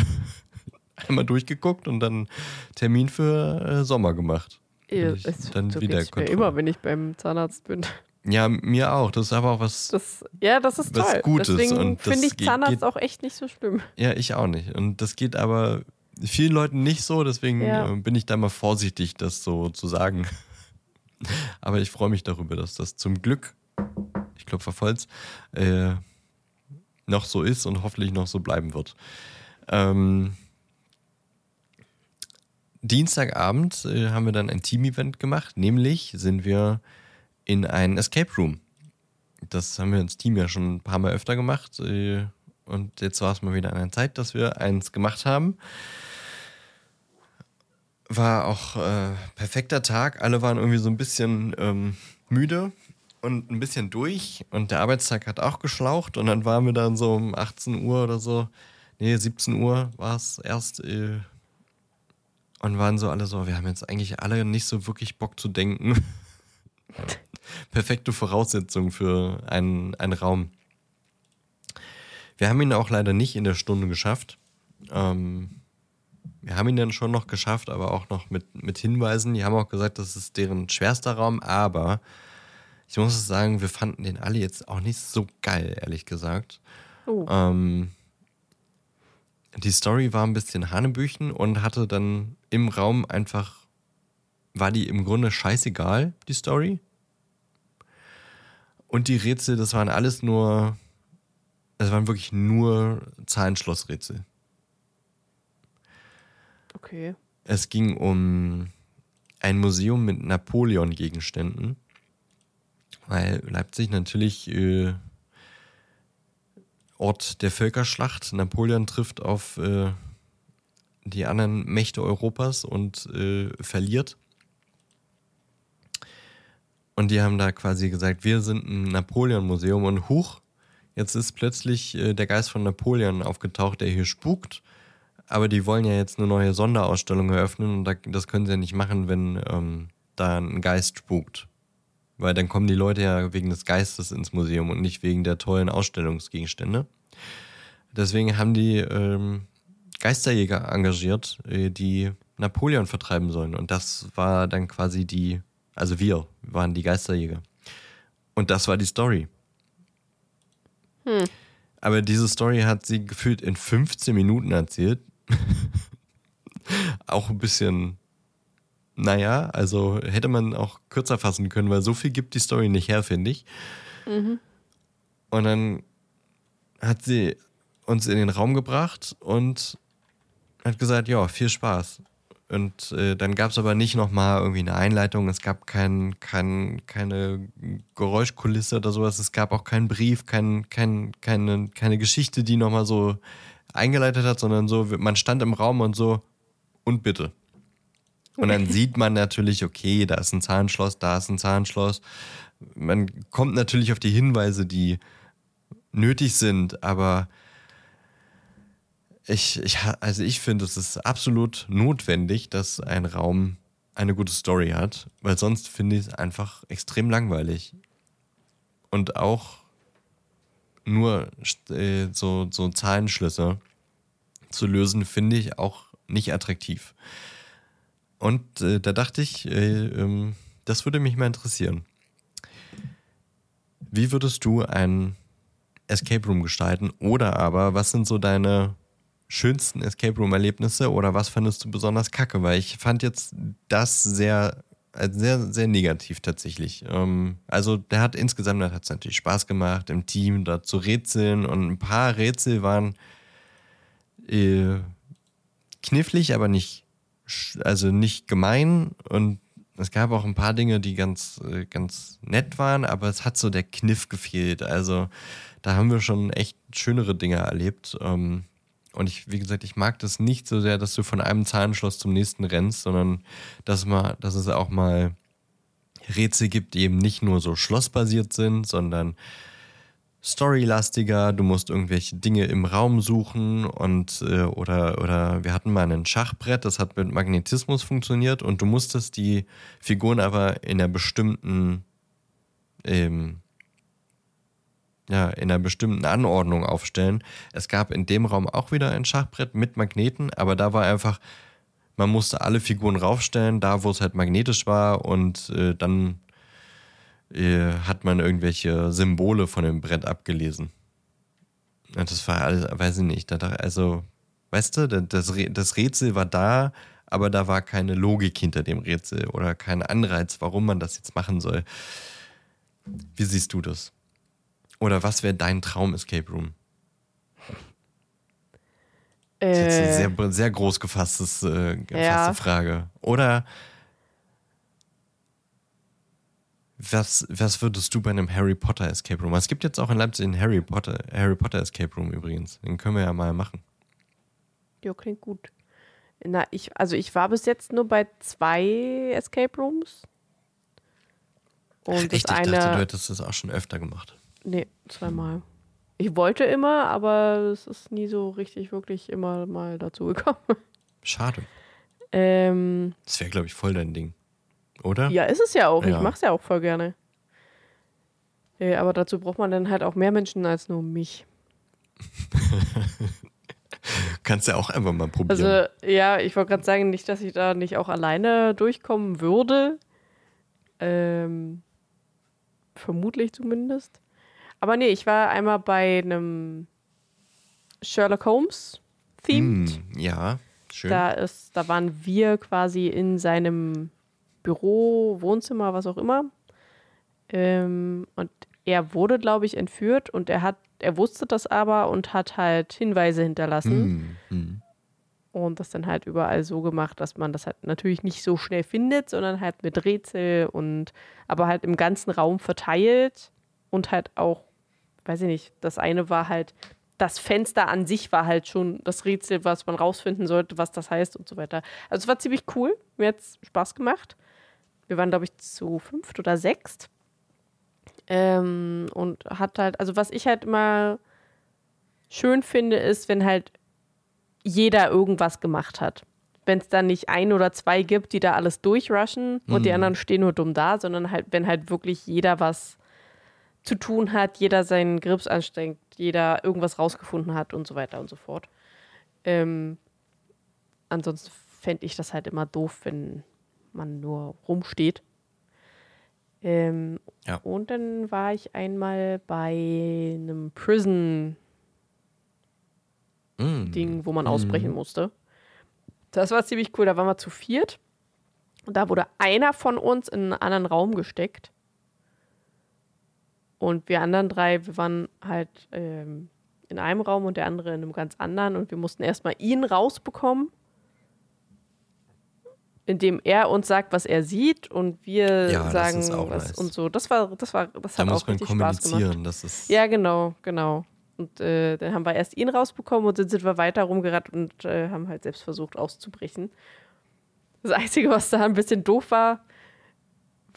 Einmal durchgeguckt und dann Termin für äh, Sommer gemacht. Ja, es, dann so wieder mir immer, wenn ich beim Zahnarzt bin. Ja, mir auch. Das ist aber auch was. Das, ja, das ist was toll. Gutes. Deswegen finde ich Zahnarzt geht, auch echt nicht so schlimm. Ja, ich auch nicht. Und das geht aber vielen Leuten nicht so. Deswegen ja. Äh, bin ich da mal vorsichtig, das so zu sagen. aber ich freue mich darüber, dass das zum Glück, ich glaube, verfolgt, äh, noch so ist und hoffentlich noch so bleiben wird. Ähm, Dienstagabend äh, haben wir dann ein Team-Event gemacht, nämlich sind wir in ein Escape Room. Das haben wir ins Team ja schon ein paar Mal öfter gemacht. Äh, und jetzt war es mal wieder an der Zeit, dass wir eins gemacht haben. War auch äh, perfekter Tag. Alle waren irgendwie so ein bisschen ähm, müde und ein bisschen durch. Und der Arbeitstag hat auch geschlaucht. Und dann waren wir dann so um 18 Uhr oder so. Nee, 17 Uhr war es erst äh, und waren so alle so, wir haben jetzt eigentlich alle nicht so wirklich Bock zu denken. Perfekte Voraussetzung für einen, einen Raum. Wir haben ihn auch leider nicht in der Stunde geschafft. Ähm, wir haben ihn dann schon noch geschafft, aber auch noch mit, mit Hinweisen. Die haben auch gesagt, das ist deren schwerster Raum, aber ich muss sagen, wir fanden den alle jetzt auch nicht so geil, ehrlich gesagt. Oh. Ähm, die Story war ein bisschen Hanebüchen und hatte dann im Raum einfach, war die im Grunde scheißegal, die Story. Und die Rätsel, das waren alles nur, das waren wirklich nur Zahlenschlossrätsel. Okay. Es ging um ein Museum mit Napoleon-Gegenständen, weil Leipzig natürlich äh, Ort der Völkerschlacht. Napoleon trifft auf äh, die anderen Mächte Europas und äh, verliert. Und die haben da quasi gesagt, wir sind ein Napoleon-Museum und huch, jetzt ist plötzlich äh, der Geist von Napoleon aufgetaucht, der hier spukt. Aber die wollen ja jetzt eine neue Sonderausstellung eröffnen und da, das können sie ja nicht machen, wenn ähm, da ein Geist spukt. Weil dann kommen die Leute ja wegen des Geistes ins Museum und nicht wegen der tollen Ausstellungsgegenstände. Deswegen haben die ähm, Geisterjäger engagiert, äh, die Napoleon vertreiben sollen. Und das war dann quasi die, also wir waren die Geisterjäger. Und das war die Story. Hm. Aber diese Story hat sie gefühlt in 15 Minuten erzählt. Auch ein bisschen naja, also hätte man auch kürzer fassen können, weil so viel gibt die Story nicht her, finde ich. Mhm. Und dann hat sie uns in den Raum gebracht und hat gesagt, ja, viel Spaß. Und äh, dann gab es aber nicht nochmal irgendwie eine Einleitung, es gab kein, kein, keine Geräuschkulisse oder sowas, es gab auch keinen Brief, kein, kein, keine, keine Geschichte, die nochmal so eingeleitet hat, sondern so, man stand im Raum und so, und bitte. Und dann sieht man natürlich, okay, da ist ein Zahnschloss, da ist ein Zahnschloss. Man kommt natürlich auf die Hinweise, die nötig sind, aber ich, ich, also ich finde, es ist absolut notwendig, dass ein Raum eine gute Story hat, weil sonst finde ich es einfach extrem langweilig. Und auch nur äh, so, so Zahlenschlüsse zu lösen, finde ich auch nicht attraktiv. Und äh, da dachte ich, äh, ähm, das würde mich mal interessieren. Wie würdest du ein Escape Room gestalten? Oder aber, was sind so deine schönsten Escape Room-Erlebnisse oder was fandest du besonders kacke? Weil ich fand jetzt das sehr, äh, sehr, sehr negativ tatsächlich. Ähm, also der hat insgesamt, hat es natürlich Spaß gemacht, im Team da zu rätseln und ein paar Rätsel waren äh, knifflig, aber nicht also nicht gemein und es gab auch ein paar Dinge, die ganz, äh, ganz nett waren, aber es hat so der Kniff gefehlt. Also da haben wir schon echt schönere Dinge erlebt. Ähm, und ich, wie gesagt, ich mag das nicht so sehr, dass du von einem Zahnschloss zum nächsten rennst, sondern dass, mal, dass es auch mal Rätsel gibt, die eben nicht nur so schlossbasiert sind, sondern storylastiger, du musst irgendwelche Dinge im Raum suchen und äh, oder, oder wir hatten mal ein Schachbrett, das hat mit Magnetismus funktioniert und du musstest die Figuren aber in einer bestimmten ähm, ja, in einer bestimmten Anordnung aufstellen. Es gab in dem Raum auch wieder ein Schachbrett mit Magneten, aber da war einfach, man musste alle Figuren raufstellen, da wo es halt magnetisch war und äh, dann hat man irgendwelche Symbole von dem Brett abgelesen. Und das war alles, weiß ich nicht. Also, weißt du, das, das Rätsel war da, aber da war keine Logik hinter dem Rätsel oder kein Anreiz, warum man das jetzt machen soll. Wie siehst du das? Oder was wäre dein Traum-Escape Room? Das ist jetzt eine sehr, sehr groß gefasstes, äh, gefasste ja. Frage. Oder Was, was würdest du bei einem Harry Potter Escape Room? Es gibt jetzt auch in Leipzig einen Harry Potter, Harry Potter Escape Room übrigens. Den können wir ja mal machen. Ja, klingt gut. Na, ich, also ich war bis jetzt nur bei zwei Escape Rooms. Und echt? Ich eine, dachte, du hättest das auch schon öfter gemacht. Nee, zweimal. Ich wollte immer, aber es ist nie so richtig, wirklich immer mal dazu gekommen. Schade. Ähm, das wäre, glaube ich, voll dein Ding oder? Ja, ist es ja auch. Ja. Ich mache es ja auch voll gerne. Äh, aber dazu braucht man dann halt auch mehr Menschen als nur mich. Kannst ja auch einfach mal probieren. Also, ja, ich wollte gerade sagen, nicht, dass ich da nicht auch alleine durchkommen würde. Ähm, vermutlich zumindest. Aber nee, ich war einmal bei einem Sherlock Holmes themed. Mm, ja, schön. Da, ist, da waren wir quasi in seinem Büro, Wohnzimmer, was auch immer. Ähm, und er wurde, glaube ich, entführt und er hat, er wusste das aber und hat halt Hinweise hinterlassen. Mm, mm. Und das dann halt überall so gemacht, dass man das halt natürlich nicht so schnell findet, sondern halt mit Rätsel und aber halt im ganzen Raum verteilt und halt auch, weiß ich nicht, das eine war halt, das Fenster an sich war halt schon das Rätsel, was man rausfinden sollte, was das heißt und so weiter. Also es war ziemlich cool, mir hat es Spaß gemacht. Wir waren, glaube ich, zu fünft oder sechst. Ähm, und hat halt, also was ich halt immer schön finde, ist, wenn halt jeder irgendwas gemacht hat. Wenn es dann nicht ein oder zwei gibt, die da alles durchrushen und die Mhm. anderen stehen nur dumm da, sondern halt, wenn halt wirklich jeder was zu tun hat, jeder seinen Grips anstrengt, jeder irgendwas rausgefunden hat und so weiter und so fort. Ähm, ansonsten fände ich das halt immer doof, wenn man nur rumsteht. Ähm, Ja. Und dann war ich einmal bei einem Prison-Ding, Mm. wo man ausbrechen musste. Das war ziemlich cool. Da waren wir zu viert. Und da wurde einer von uns in einen anderen Raum gesteckt. Und wir anderen drei, wir waren halt ähm, in einem Raum und der andere in einem ganz anderen. Und wir mussten erstmal ihn rausbekommen, indem er uns sagt, was er sieht und wir Ja, sagen was nice. und so. Das war, das war, das Da hat muss auch man richtig Spaß gemacht. kommunizieren. Das ist Ja, genau, genau. Und äh, dann haben wir erst ihn rausbekommen und dann sind wir weiter rumgerannt und äh, haben halt selbst versucht auszubrechen. Das Einzige, was da ein bisschen doof war,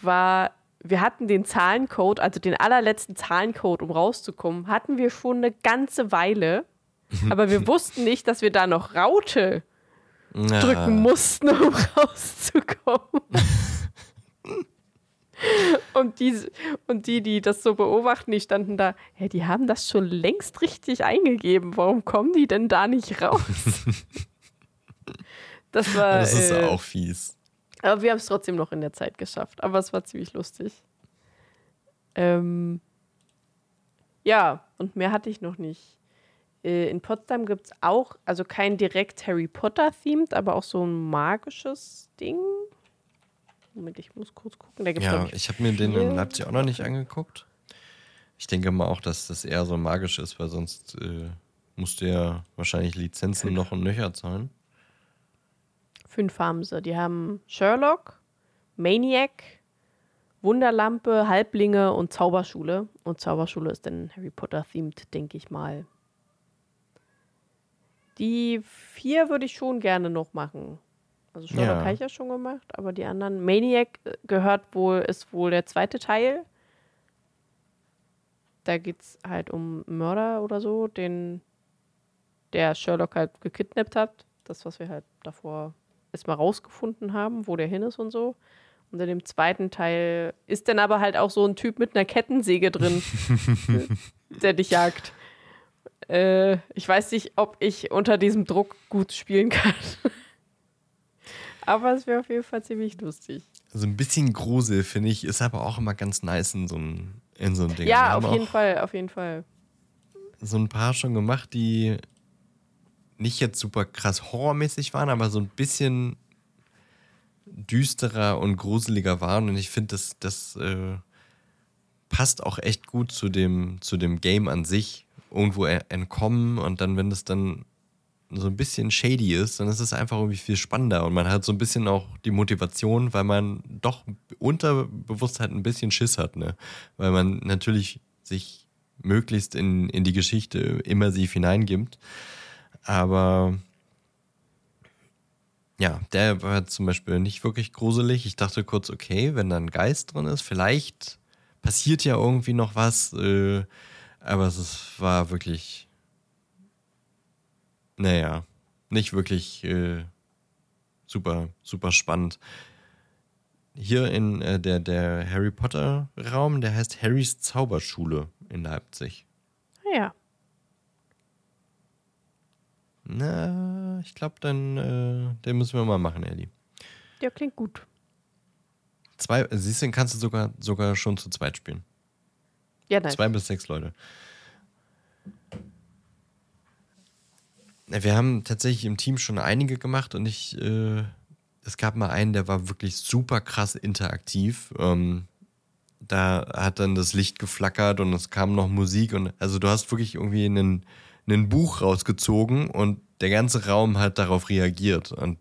war, wir hatten den Zahlencode, also den allerletzten Zahlencode, um rauszukommen, hatten wir schon eine ganze Weile. Aber wir wussten nicht, dass wir da noch Raute Ja. drücken mussten, um rauszukommen. und, die, und die, die das so beobachten, die standen da, ja, die haben das schon längst richtig eingegeben. Warum kommen die denn da nicht raus? das war. Das ist äh, auch fies. aber wir haben es trotzdem noch in der Zeit geschafft. Aber es war ziemlich lustig. Ähm, ja, und mehr hatte ich noch nicht. Äh, in Potsdam gibt es auch, also kein direkt Harry Potter-themed, aber auch so ein magisches Ding. Moment, ich muss kurz gucken. Da gibt's, Ja, ich, ich habe mir den in Leipzig auch noch nicht angeguckt. Ich denke mal auch, dass das eher so magisch ist, weil sonst äh, musst du ja wahrscheinlich Lizenzen noch und nöcher zahlen. Fünf haben sie. Die haben Sherlock, Maniac, Wunderlampe, Halblinge und Zauberschule. Und Zauberschule ist dann Harry Potter-themed, denke ich mal. Die vier würde ich schon gerne noch machen. Also Sherlock Ja. habe ich ja schon gemacht, aber die anderen. Maniac gehört wohl, ist wohl der zweite Teil. Da geht es halt um Mörder oder so, den der Sherlock halt gekidnappt hat. Das, was wir halt davor erstmal rausgefunden haben, wo der hin ist und so. Und in dem zweiten Teil ist dann aber halt auch so ein Typ mit einer Kettensäge drin, der dich jagt. Äh, ich weiß nicht, ob ich unter diesem Druck gut spielen kann. aber es wäre auf jeden Fall ziemlich lustig. Also ein bisschen Grusel, finde ich, ist aber auch immer ganz nice in so ein, in so ein Ding. Ja, auf jeden Fall, auf jeden Fall. so ein paar schon gemacht, die nicht jetzt super krass horrormäßig waren, aber so ein bisschen düsterer und gruseliger waren. Und ich finde, das, das äh, passt auch echt gut zu dem, zu dem Game an sich. Irgendwo entkommen und dann, wenn das dann so ein bisschen shady ist, dann ist es einfach irgendwie viel spannender und man hat so ein bisschen auch die Motivation, weil man doch unterbewusst halt ein bisschen Schiss hat, ne? Weil man natürlich sich möglichst in, in die Geschichte immersiv hineingibt. Aber ja, der war zum Beispiel nicht wirklich gruselig. Ich dachte kurz, okay, wenn da ein Geist drin ist, vielleicht passiert ja irgendwie noch was. Äh, aber es war wirklich, naja, nicht wirklich äh, super, super spannend. Hier in äh, der, der Harry Potter Raum, der heißt Harrys Zauberschule in Leipzig. Ja. Na, ich glaube, dann äh, den müssen wir mal machen, Ellie. Ja, klingt gut. Zwei, siehst du, kannst du sogar, sogar schon zu zweit spielen. Ja, nice. Zwei bis sechs Leute. Wir haben tatsächlich im Team schon einige gemacht und ich, äh, es gab mal einen, der war wirklich super krass interaktiv. Ähm, da hat dann das Licht geflackert und es kam noch Musik und also du hast wirklich irgendwie einen, einen Buch rausgezogen und der ganze Raum hat darauf reagiert und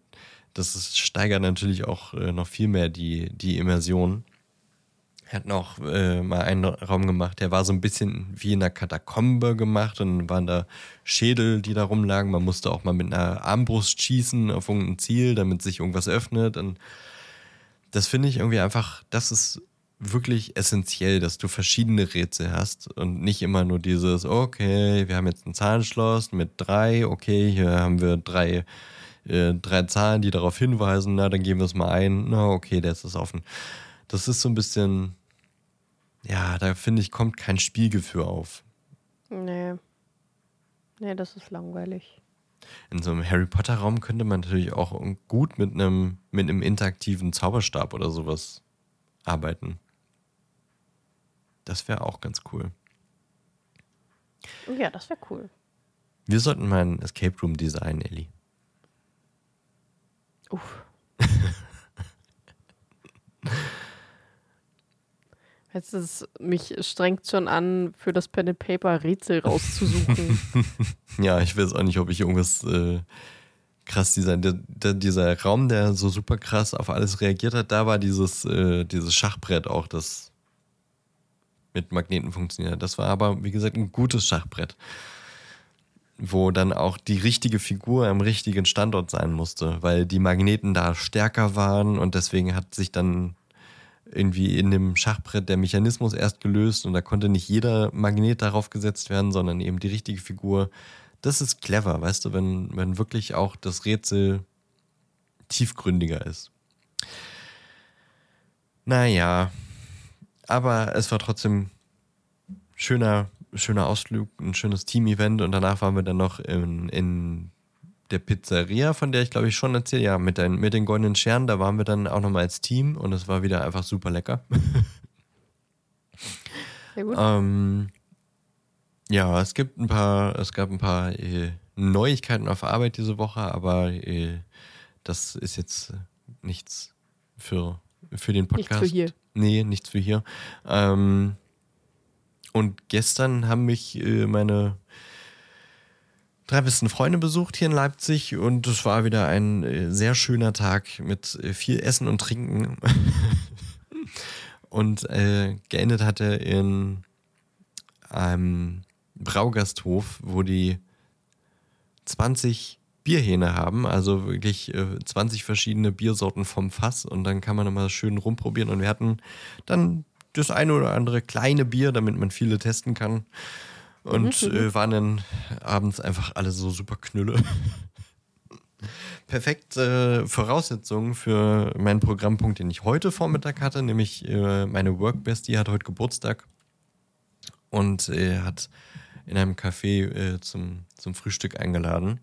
das ist, steigert natürlich auch äh, noch viel mehr die, die Immersion. Er hat noch äh, mal einen Raum gemacht, der war so ein bisschen wie in einer Katakombe gemacht und waren da Schädel, die da rumlagen. Man musste auch mal mit einer Armbrust schießen auf irgendein Ziel, damit sich irgendwas öffnet. Und das finde ich irgendwie einfach, das ist wirklich essentiell, dass du verschiedene Rätsel hast und nicht immer nur dieses, okay, wir haben jetzt ein Zahlenschloss mit drei, okay, hier haben wir drei, äh, drei Zahlen, die darauf hinweisen, na, dann geben wir es mal ein, na, okay, der ist es offen. Das ist so ein bisschen, ja, da finde ich, kommt kein Spielgefühl auf. Nee. Nee, das ist langweilig. In so einem Harry Potter Raum könnte man natürlich auch gut mit einem, mit einem interaktiven Zauberstab oder sowas arbeiten. Das wäre auch ganz cool. Ja, das wäre cool. Wir sollten mal ein Escape Room designen, Ellie. Uff. Jetzt ist mich strengt schon an, für das Pen and Paper Rätsel rauszusuchen. ja, ich weiß auch nicht, ob ich irgendwas äh, krass design. Der, der, dieser Raum, der so super krass auf alles reagiert hat, da war dieses, äh, dieses Schachbrett auch, das mit Magneten funktioniert. Das war aber, wie gesagt, ein gutes Schachbrett, wo dann auch die richtige Figur am richtigen Standort sein musste, weil die Magneten da stärker waren und deswegen hat sich dann irgendwie in dem Schachbrett der Mechanismus erst gelöst und da konnte nicht jeder Magnet darauf gesetzt werden, sondern eben die richtige Figur. Das ist clever, weißt du, wenn, wenn wirklich auch das Rätsel tiefgründiger ist. Naja, aber es war trotzdem schöner, schöner Ausflug, ein schönes Team-Event und danach waren wir dann noch in, in der Pizzeria, von der ich glaube ich schon erzählt, ja, mit, den, mit den goldenen Scheren, da waren wir dann auch nochmal als Team und es war wieder einfach super lecker. Sehr gut. ähm, ja, es gibt ein paar, es gab ein paar äh, Neuigkeiten auf Arbeit diese Woche, aber äh, das ist jetzt nichts für, für den Podcast. Nichts für hier. Nee, nichts für hier. Ähm, und gestern haben mich äh, meine drei besten Freunde besucht hier in Leipzig und es war wieder ein äh, sehr schöner Tag mit äh, viel Essen und Trinken. und äh, geendet hatte in einem Braugasthof, wo die 20 Bierhähne haben, also wirklich äh, 20 verschiedene Biersorten vom Fass und dann kann man immer schön rumprobieren und wir hatten dann das eine oder andere kleine Bier, damit man viele testen kann. Und mhm. äh, waren dann abends einfach alle so super Knülle. Perfekte äh, Voraussetzungen für meinen Programmpunkt, den ich heute Vormittag hatte, nämlich äh, meine Workbestie hat heute Geburtstag und äh, hat in einem Café äh, zum, zum Frühstück eingeladen.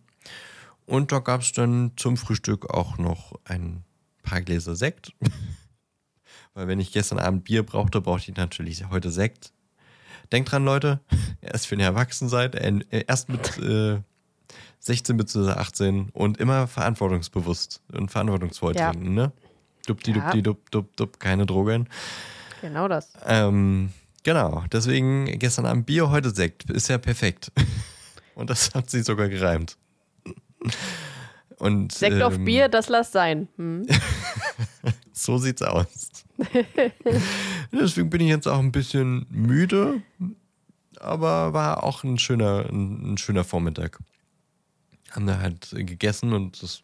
Und da gab es dann zum Frühstück auch noch ein paar Gläser Sekt. Weil wenn ich gestern Abend Bier brauchte, brauchte ich natürlich heute Sekt. Denkt dran, Leute, erst wenn ihr erwachsen seid, äh, erst mit äh, 16 bzw. 18 und immer verantwortungsbewusst und verantwortungsvoll ja. trinken, ne? Dupti, ja. dupti, dup, dup, dup, keine Drogen. Genau das. Ähm, genau, deswegen gestern Abend Bier, heute Sekt. Ist ja perfekt. Und das hat sich sogar gereimt. Und, Sekt ähm, auf Bier, das lass sein. Hm. so sieht's aus. Deswegen bin ich jetzt auch ein bisschen müde, aber war auch ein schöner, ein, ein schöner Vormittag. Haben da halt gegessen und das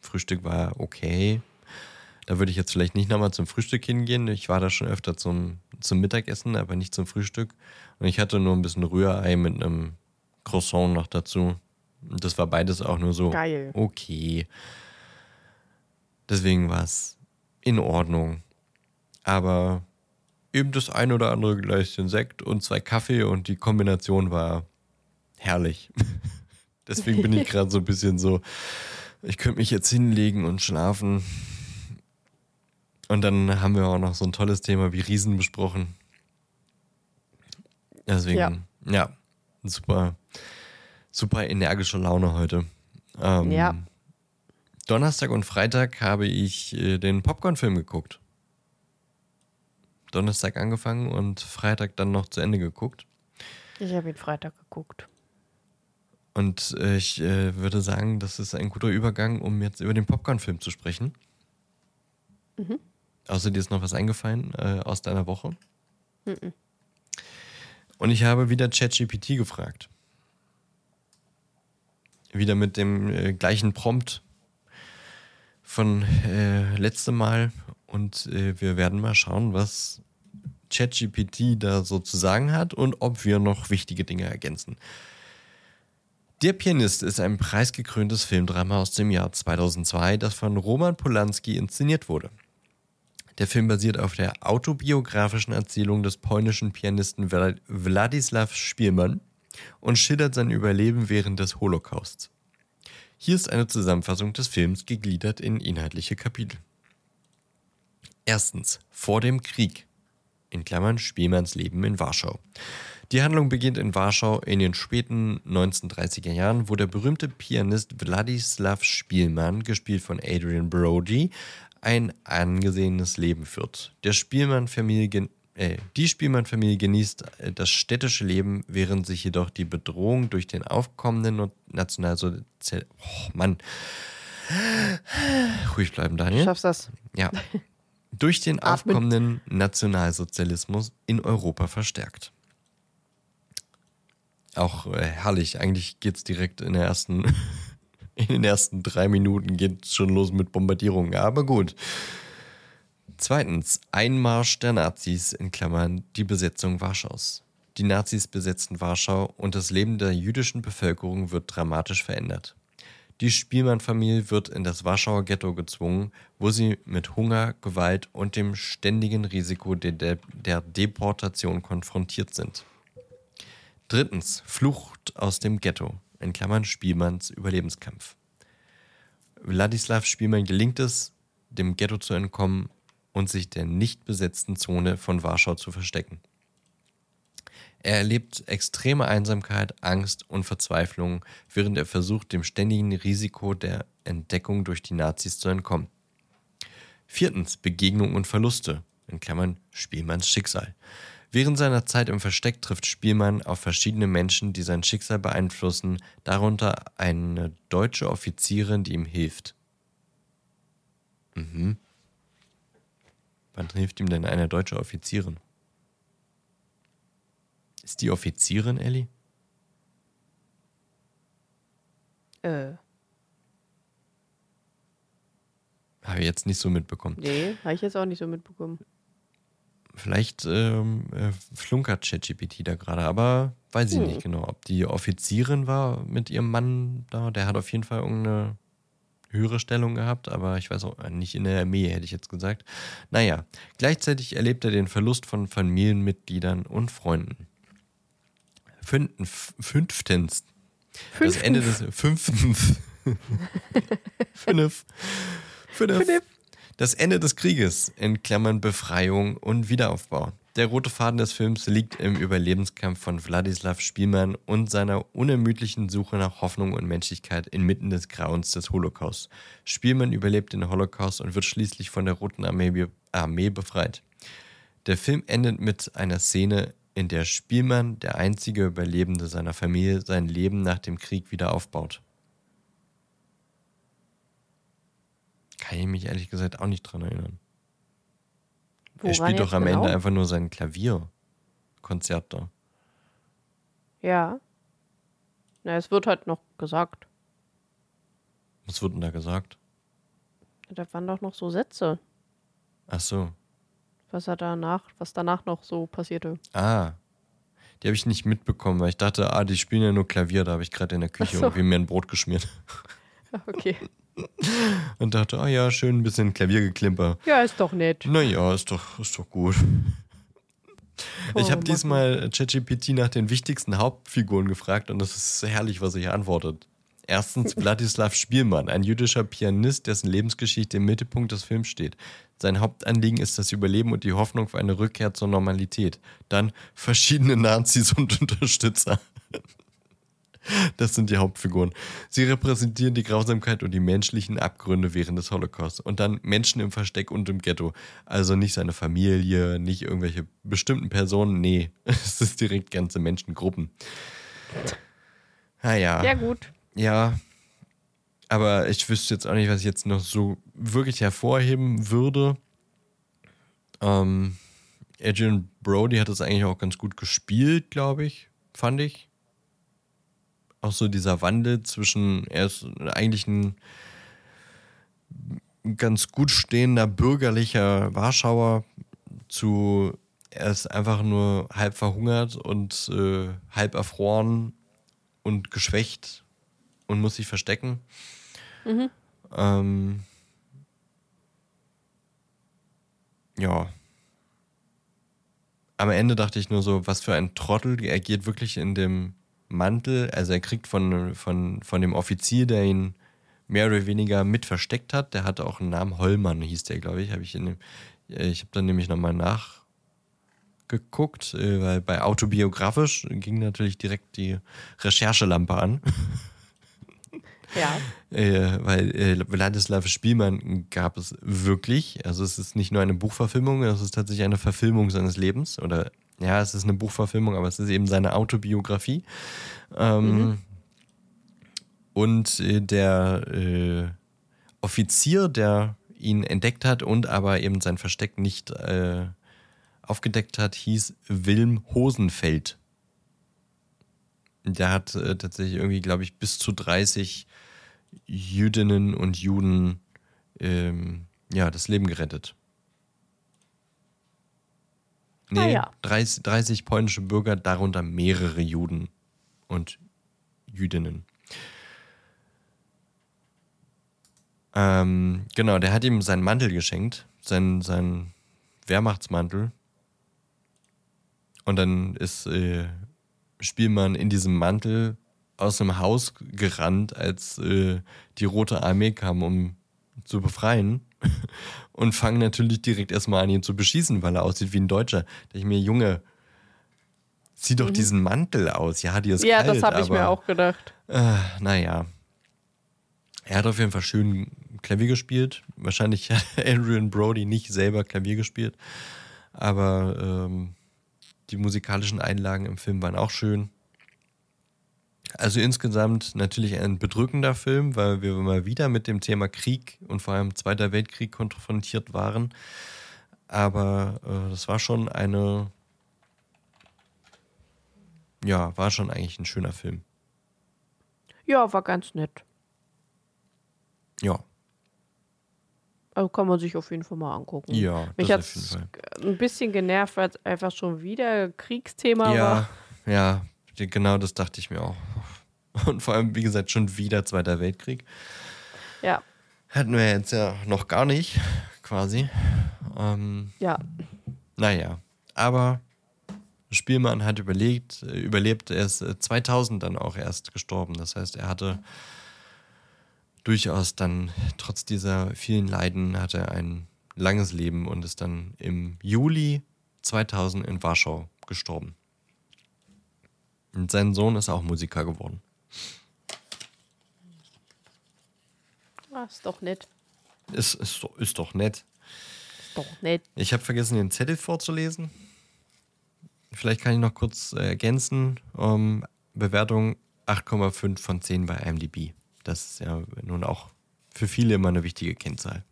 Frühstück war okay. Da würde ich jetzt vielleicht nicht nochmal zum Frühstück hingehen. Ich war da schon öfter zum, zum Mittagessen, aber nicht zum Frühstück. Und ich hatte nur ein bisschen Rührei mit einem Croissant noch dazu. Und das war beides auch nur so Geil. okay. Deswegen war es in Ordnung. Aber eben das ein oder andere Gläschen Sekt und zwei Kaffee und die Kombination war herrlich. Deswegen bin ich gerade so ein bisschen so, ich könnte mich jetzt hinlegen und schlafen. Und dann haben wir auch noch so ein tolles Thema wie Riesen besprochen. Deswegen, ja, ja super, super energische Laune heute. Ähm, ja. Donnerstag und Freitag habe ich äh, den Popcorn-Film geguckt. Donnerstag angefangen und Freitag dann noch zu Ende geguckt. Ich habe ihn Freitag geguckt. Und äh, ich äh, würde sagen, das ist ein guter Übergang, um jetzt über den Popcorn-Film zu sprechen. Mhm. Außer dir ist noch was eingefallen äh, aus deiner Woche. Mhm. Und ich habe wieder ChatGPT gefragt. Wieder mit dem äh, gleichen Prompt von äh, letztem Mal Und äh, wir werden mal schauen, was ChatGPT da so zu sagen hat und ob wir noch wichtige Dinge ergänzen. Der Pianist ist ein preisgekröntes Filmdrama aus dem Jahr 2002, das von Roman Polanski inszeniert wurde. Der Film basiert auf der autobiografischen Erzählung des polnischen Pianisten Władysław Spielmann und schildert sein Überleben während des Holocausts. Hier ist eine Zusammenfassung des Films gegliedert in inhaltliche Kapitel. Erstens, vor dem Krieg. In Klammern Spielmanns Leben in Warschau. Die Handlung beginnt in Warschau in den späten 1930er Jahren, wo der berühmte Pianist Władysław Spielmann, gespielt von Adrian Brody, ein angesehenes Leben führt. Der Spielmann-Familie äh, die Spielmann-Familie genießt äh, das städtische Leben, während sich jedoch die Bedrohung durch den aufkommenden Nationalsozialismus. Oh Mann. Ruhig bleiben, Daniel. Schaffst das? Ja. Durch den aufkommenden Nationalsozialismus in Europa verstärkt. Auch äh, herrlich. Eigentlich geht es direkt in ersten. in den ersten drei Minuten geht schon los mit Bombardierungen. Aber gut. Zweitens, Einmarsch der Nazis in Klammern die Besetzung Warschaus. Die Nazis besetzten Warschau und das Leben der jüdischen Bevölkerung wird dramatisch verändert. Die Spielmann-Familie wird in das Warschauer Ghetto gezwungen, wo sie mit Hunger, Gewalt und dem ständigen Risiko der, De der Deportation konfrontiert sind. Drittens, Flucht aus dem Ghetto, in Klammern Spielmanns Überlebenskampf. Wladislav Spielmann gelingt es, dem Ghetto zu entkommen und sich der nicht besetzten Zone von Warschau zu verstecken. Er erlebt extreme Einsamkeit, Angst und Verzweiflung, während er versucht, dem ständigen Risiko der Entdeckung durch die Nazis zu entkommen. Viertens Begegnung und Verluste, in Klammern Spielmanns Schicksal. Während seiner Zeit im Versteck trifft Spielmann auf verschiedene Menschen, die sein Schicksal beeinflussen, darunter eine deutsche Offizierin, die ihm hilft. Mhm. Wann hilft ihm denn eine deutsche Offizierin? Ist die Offizierin, Ellie? Äh. Habe ich jetzt nicht so mitbekommen. Nee, habe ich jetzt auch nicht so mitbekommen. Vielleicht ähm, äh, flunkert ChatGPT da gerade, aber weiß ich hm. nicht genau, ob die Offizierin war mit ihrem Mann da. Der hat auf jeden Fall irgendeine höhere Stellung gehabt, aber ich weiß auch äh, nicht in der Armee, hätte ich jetzt gesagt. Naja, gleichzeitig erlebt er den Verlust von Familienmitgliedern und Freunden. Fünftens. Fünftens. Das Ende des fünftens. Fünf. Fünf. Das Ende des Krieges, in Klammern Befreiung und Wiederaufbau. Der rote Faden des Films liegt im Überlebenskampf von Wladislav Spielmann und seiner unermüdlichen Suche nach Hoffnung und Menschlichkeit inmitten des Grauens des Holocaust. Spielmann überlebt den Holocaust und wird schließlich von der Roten Armee, Armee befreit. Der Film endet mit einer Szene, in der Spielmann, der einzige Überlebende seiner Familie, sein Leben nach dem Krieg wieder aufbaut. Kann ich mich ehrlich gesagt auch nicht dran erinnern. Woran er spielt doch am genau? Ende einfach nur sein Klavierkonzert da. Ja. Na, es wird halt noch gesagt. Was wird denn da gesagt? Da waren doch noch so Sätze. Ach so. Was er danach, was danach noch so passierte. Ah. Die habe ich nicht mitbekommen, weil ich dachte, ah, die spielen ja nur Klavier, da habe ich gerade in der Küche so. irgendwie mir ein Brot geschmiert. Okay. Und dachte, ah ja, schön ein bisschen Klaviergeklimper. Ja, ist doch nett. Naja, ist doch, ist doch gut. Oh, ich habe diesmal ChatGPT nach den wichtigsten Hauptfiguren gefragt und das ist herrlich, was er hier antwortet. Erstens Wladislav Spielmann, ein jüdischer Pianist, dessen Lebensgeschichte im Mittelpunkt des Films steht. Sein Hauptanliegen ist das Überleben und die Hoffnung für eine Rückkehr zur Normalität. Dann verschiedene Nazis und Unterstützer. Das sind die Hauptfiguren. Sie repräsentieren die Grausamkeit und die menschlichen Abgründe während des Holocaust. Und dann Menschen im Versteck und im Ghetto. Also nicht seine Familie, nicht irgendwelche bestimmten Personen. Nee, es ist direkt ganze Menschengruppen. Naja. Ah, ja, gut. Ja. Aber ich wüsste jetzt auch nicht, was ich jetzt noch so wirklich hervorheben würde. Ähm, Adrian Brody hat das eigentlich auch ganz gut gespielt, glaube ich. Fand ich auch so dieser Wandel zwischen, er ist eigentlich ein ganz gut stehender bürgerlicher Warschauer zu er ist einfach nur halb verhungert und äh, halb erfroren und geschwächt und muss sich verstecken. Mhm. Ähm, ja. Am Ende dachte ich nur so, was für ein Trottel. Er geht wirklich in dem Mantel, also er kriegt von, von, von dem Offizier, der ihn mehr oder weniger mit versteckt hat, der hatte auch einen Namen, Hollmann hieß der, glaube ich, habe ich dem, ich habe dann nämlich nochmal nachgeguckt, äh, weil bei autobiografisch ging natürlich direkt die Recherchelampe an. Ja. Äh, weil äh, Wladislav Spielmann gab es wirklich. Also es ist nicht nur eine Buchverfilmung, es ist tatsächlich eine Verfilmung seines Lebens. Oder ja, es ist eine Buchverfilmung, aber es ist eben seine Autobiografie. Ähm, mhm. Und äh, der äh, Offizier, der ihn entdeckt hat und aber eben sein Versteck nicht äh, aufgedeckt hat, hieß Wilm Hosenfeld. Der hat äh, tatsächlich irgendwie, glaube ich, bis zu 30 Jüdinnen und Juden ähm, ja, das Leben gerettet. Nee, ah, ja. 30, 30 polnische Bürger, darunter mehrere Juden und Jüdinnen. Ähm, genau, der hat ihm seinen Mantel geschenkt, seinen, seinen Wehrmachtsmantel. Und dann ist äh, Spielmann in diesem Mantel aus dem Haus gerannt, als äh, die Rote Armee kam, um zu befreien. Und fangen natürlich direkt erstmal an, ihn zu beschießen, weil er aussieht wie ein Deutscher. Da ich mir, Junge, zieh doch mhm. diesen Mantel aus. Ja, dir ist ja, kalt. Ja, das habe ich mir auch gedacht. Äh, naja. Er hat auf jeden Fall schön Klavier gespielt. Wahrscheinlich hat Adrian Brody nicht selber Klavier gespielt. Aber ähm, die musikalischen Einlagen im Film waren auch schön. Also insgesamt natürlich ein bedrückender Film, weil wir mal wieder mit dem Thema Krieg und vor allem Zweiter Weltkrieg konfrontiert waren. Aber äh, das war schon eine, ja, war schon eigentlich ein schöner Film. Ja, war ganz nett. Ja. Also kann man sich auf jeden Fall mal angucken. Ja, Mich hat es ein bisschen genervt, weil es einfach schon wieder Kriegsthema ja, war. Ja, genau das dachte ich mir auch. Und vor allem, wie gesagt, schon wieder Zweiter Weltkrieg. Ja. Hatten wir jetzt ja noch gar nicht, quasi. Ähm, ja. Naja, aber Spielmann hat überlegt, äh, überlebt, er ist 2000 dann auch erst gestorben. Das heißt, er hatte durchaus dann, trotz dieser vielen Leiden, hatte er ein langes Leben und ist dann im Juli 2000 in Warschau gestorben. Und sein Sohn ist auch Musiker geworden. Ah, ist doch nett. Ist, ist, ist doch nett. Ist doch nett. Ich habe vergessen, den Zettel vorzulesen. Vielleicht kann ich noch kurz äh, ergänzen. Um, Bewertung 8,5 von 10 bei IMDb. Das ist ja nun auch für viele immer eine wichtige Kennzahl.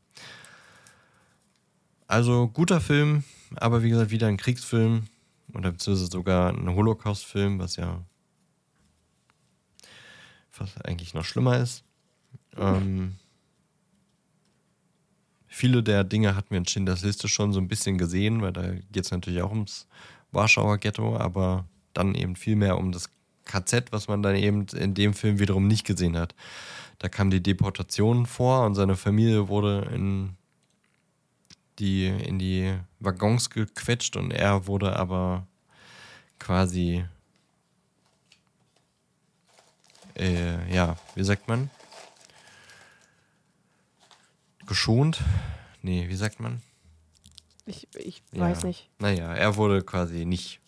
Also guter Film, aber wie gesagt, wieder ein Kriegsfilm oder beziehungsweise sogar ein Holocaust-Film, was ja was eigentlich noch schlimmer ist. Ähm, viele der Dinge hatten wir in Schindlers Liste schon so ein bisschen gesehen, weil da geht es natürlich auch ums Warschauer Ghetto, aber dann eben viel mehr um das KZ, was man dann eben in dem Film wiederum nicht gesehen hat. Da kam die Deportation vor und seine Familie wurde in die, in die Waggons gequetscht und er wurde aber quasi, äh, ja, wie sagt man? Geschont? Nee, wie sagt man? Ich, ich weiß ja. nicht. Naja, er wurde quasi nicht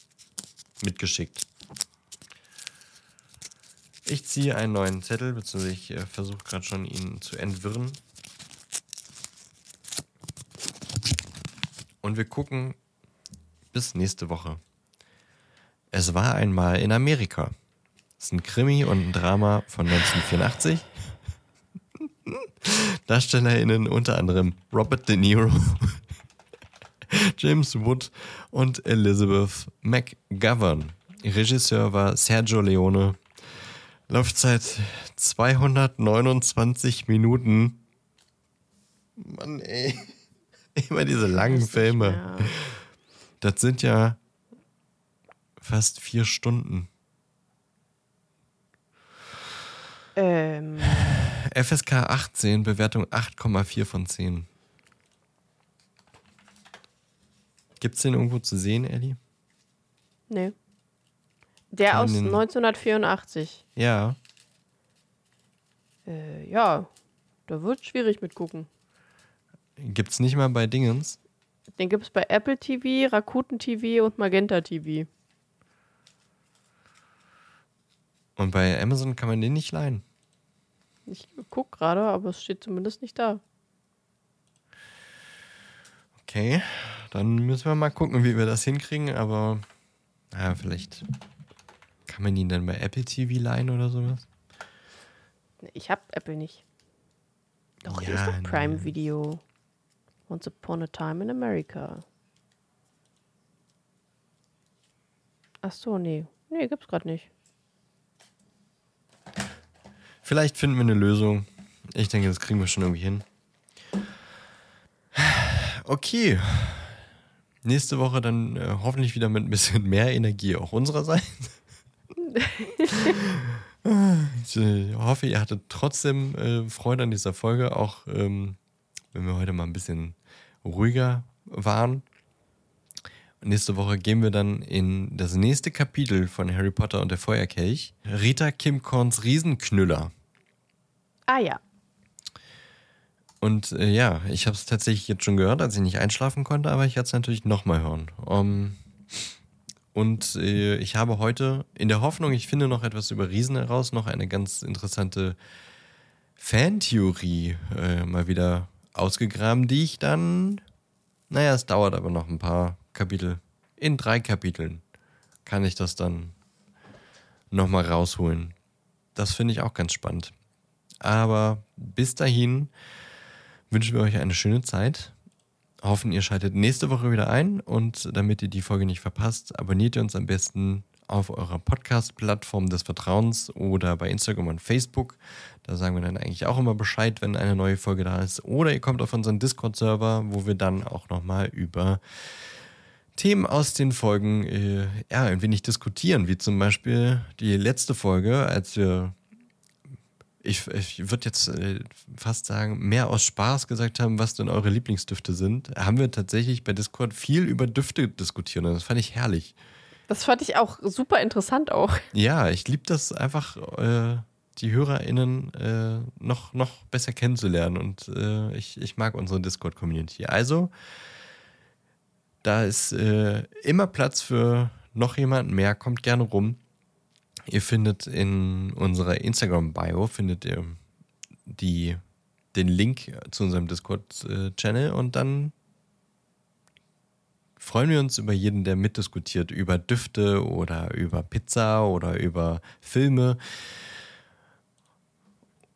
mitgeschickt. Ich ziehe einen neuen Zettel, beziehungsweise ich äh, versuche gerade schon, ihn zu entwirren. Und wir gucken bis nächste Woche. Es war einmal in Amerika. Das ist ein Krimi und ein Drama von 1984. DarstellerInnen unter anderem Robert De Niro, James Wood und Elizabeth McGovern. Regisseur war Sergio Leone Laufzeit 229 Minuten. Mann, ey. Immer diese langen Filme. Das sind ja fast vier Stunden. Ähm, FSK 18, Bewertung 8,4 von 10. Gibt's den irgendwo zu sehen, Ellie? nee. Der aus den- 1984. Ja. Äh, ja, da wird schwierig mitgucken. Gibt's nicht mal bei Dingens? Den gibt es bei Apple TV, Rakuten TV und Magenta TV. Und bei Amazon kann man den nicht leihen. Ich guck gerade, aber es steht zumindest nicht da. Okay, dann müssen wir mal gucken, wie wir das hinkriegen, aber naja, vielleicht kann man ihn dann bei Apple TV leihen oder sowas. Ich hab Apple nicht. Doch, hier Ja, ist doch. Prime Video. Once Upon a Time in America. Ach so, nee. Nee, gibt's gerade nicht. Vielleicht finden wir eine Lösung. Ich denke, das kriegen wir schon irgendwie hin. Okay. Nächste Woche dann äh, hoffentlich wieder mit ein bisschen mehr Energie auch unsererseits. ich äh, hoffe, ihr hattet trotzdem äh, Freude an dieser Folge, auch ähm, wenn wir heute mal ein bisschen ruhiger waren. Nächste Woche gehen wir dann in das nächste Kapitel von Harry Potter und der Feuerkelch. Rita Kim Korns Riesenknüller. Ah ja. Und äh, ja, ich habe es tatsächlich jetzt schon gehört, als ich nicht einschlafen konnte, aber ich werde es natürlich nochmal hören. Um, und äh, ich habe heute in der Hoffnung, ich finde noch etwas über Riesen heraus, noch eine ganz interessante Fantheorie äh, mal wieder ausgegraben, die ich dann, naja, es dauert aber noch ein paar Kapitel. In drei Kapiteln kann ich das dann nochmal rausholen. Das finde ich auch ganz spannend. Aber bis dahin wünschen wir euch eine schöne Zeit. Hoffen, ihr schaltet nächste Woche wieder ein und damit ihr die Folge nicht verpasst, abonniert ihr uns am besten auf eurer Podcast-Plattform des Vertrauens oder bei Instagram und Facebook. Da sagen wir dann eigentlich auch immer Bescheid, wenn eine neue Folge da ist. Oder ihr kommt auf unseren Discord-Server, wo wir dann auch nochmal über Themen aus den Folgen äh, ja, ein wenig diskutieren, wie zum Beispiel die letzte Folge, als wir ich, ich würde jetzt äh, fast sagen, mehr aus Spaß gesagt haben, was denn eure Lieblingsdüfte sind, haben wir tatsächlich bei Discord viel über Düfte diskutiert und das fand ich herrlich. Das fand ich auch super interessant auch. Ja, ich liebe das einfach, äh, die HörerInnen äh, noch, noch besser kennenzulernen und äh, ich, ich mag unsere Discord-Community. Also, da ist äh, immer Platz für noch jemanden mehr, kommt gerne rum. Ihr findet in unserer Instagram-Bio findet ihr die, den Link zu unserem Discord-Channel und dann freuen wir uns über jeden, der mitdiskutiert, über Düfte oder über Pizza oder über Filme.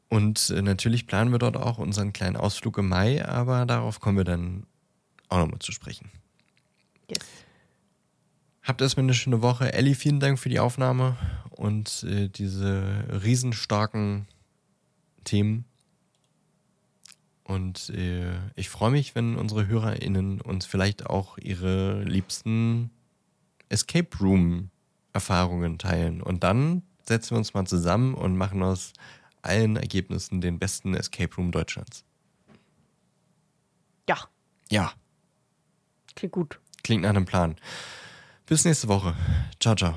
Und äh, natürlich planen wir dort auch unseren kleinen Ausflug im Mai, aber darauf kommen wir dann auch nochmal zu sprechen. Yes. Habt erstmal eine schöne Woche. Elli, vielen Dank für die Aufnahme und äh, diese riesenstarken Themen. Und äh, ich freue mich, wenn unsere HörerInnen uns vielleicht auch ihre liebsten Escape Room-Erfahrungen teilen. Und dann setzen wir uns mal zusammen und machen aus allen Ergebnissen den besten Escape Room Deutschlands. Ja, Ja, klingt gut. klingt nach einem Plan. Bis nächste Woche. Ciao, ciao.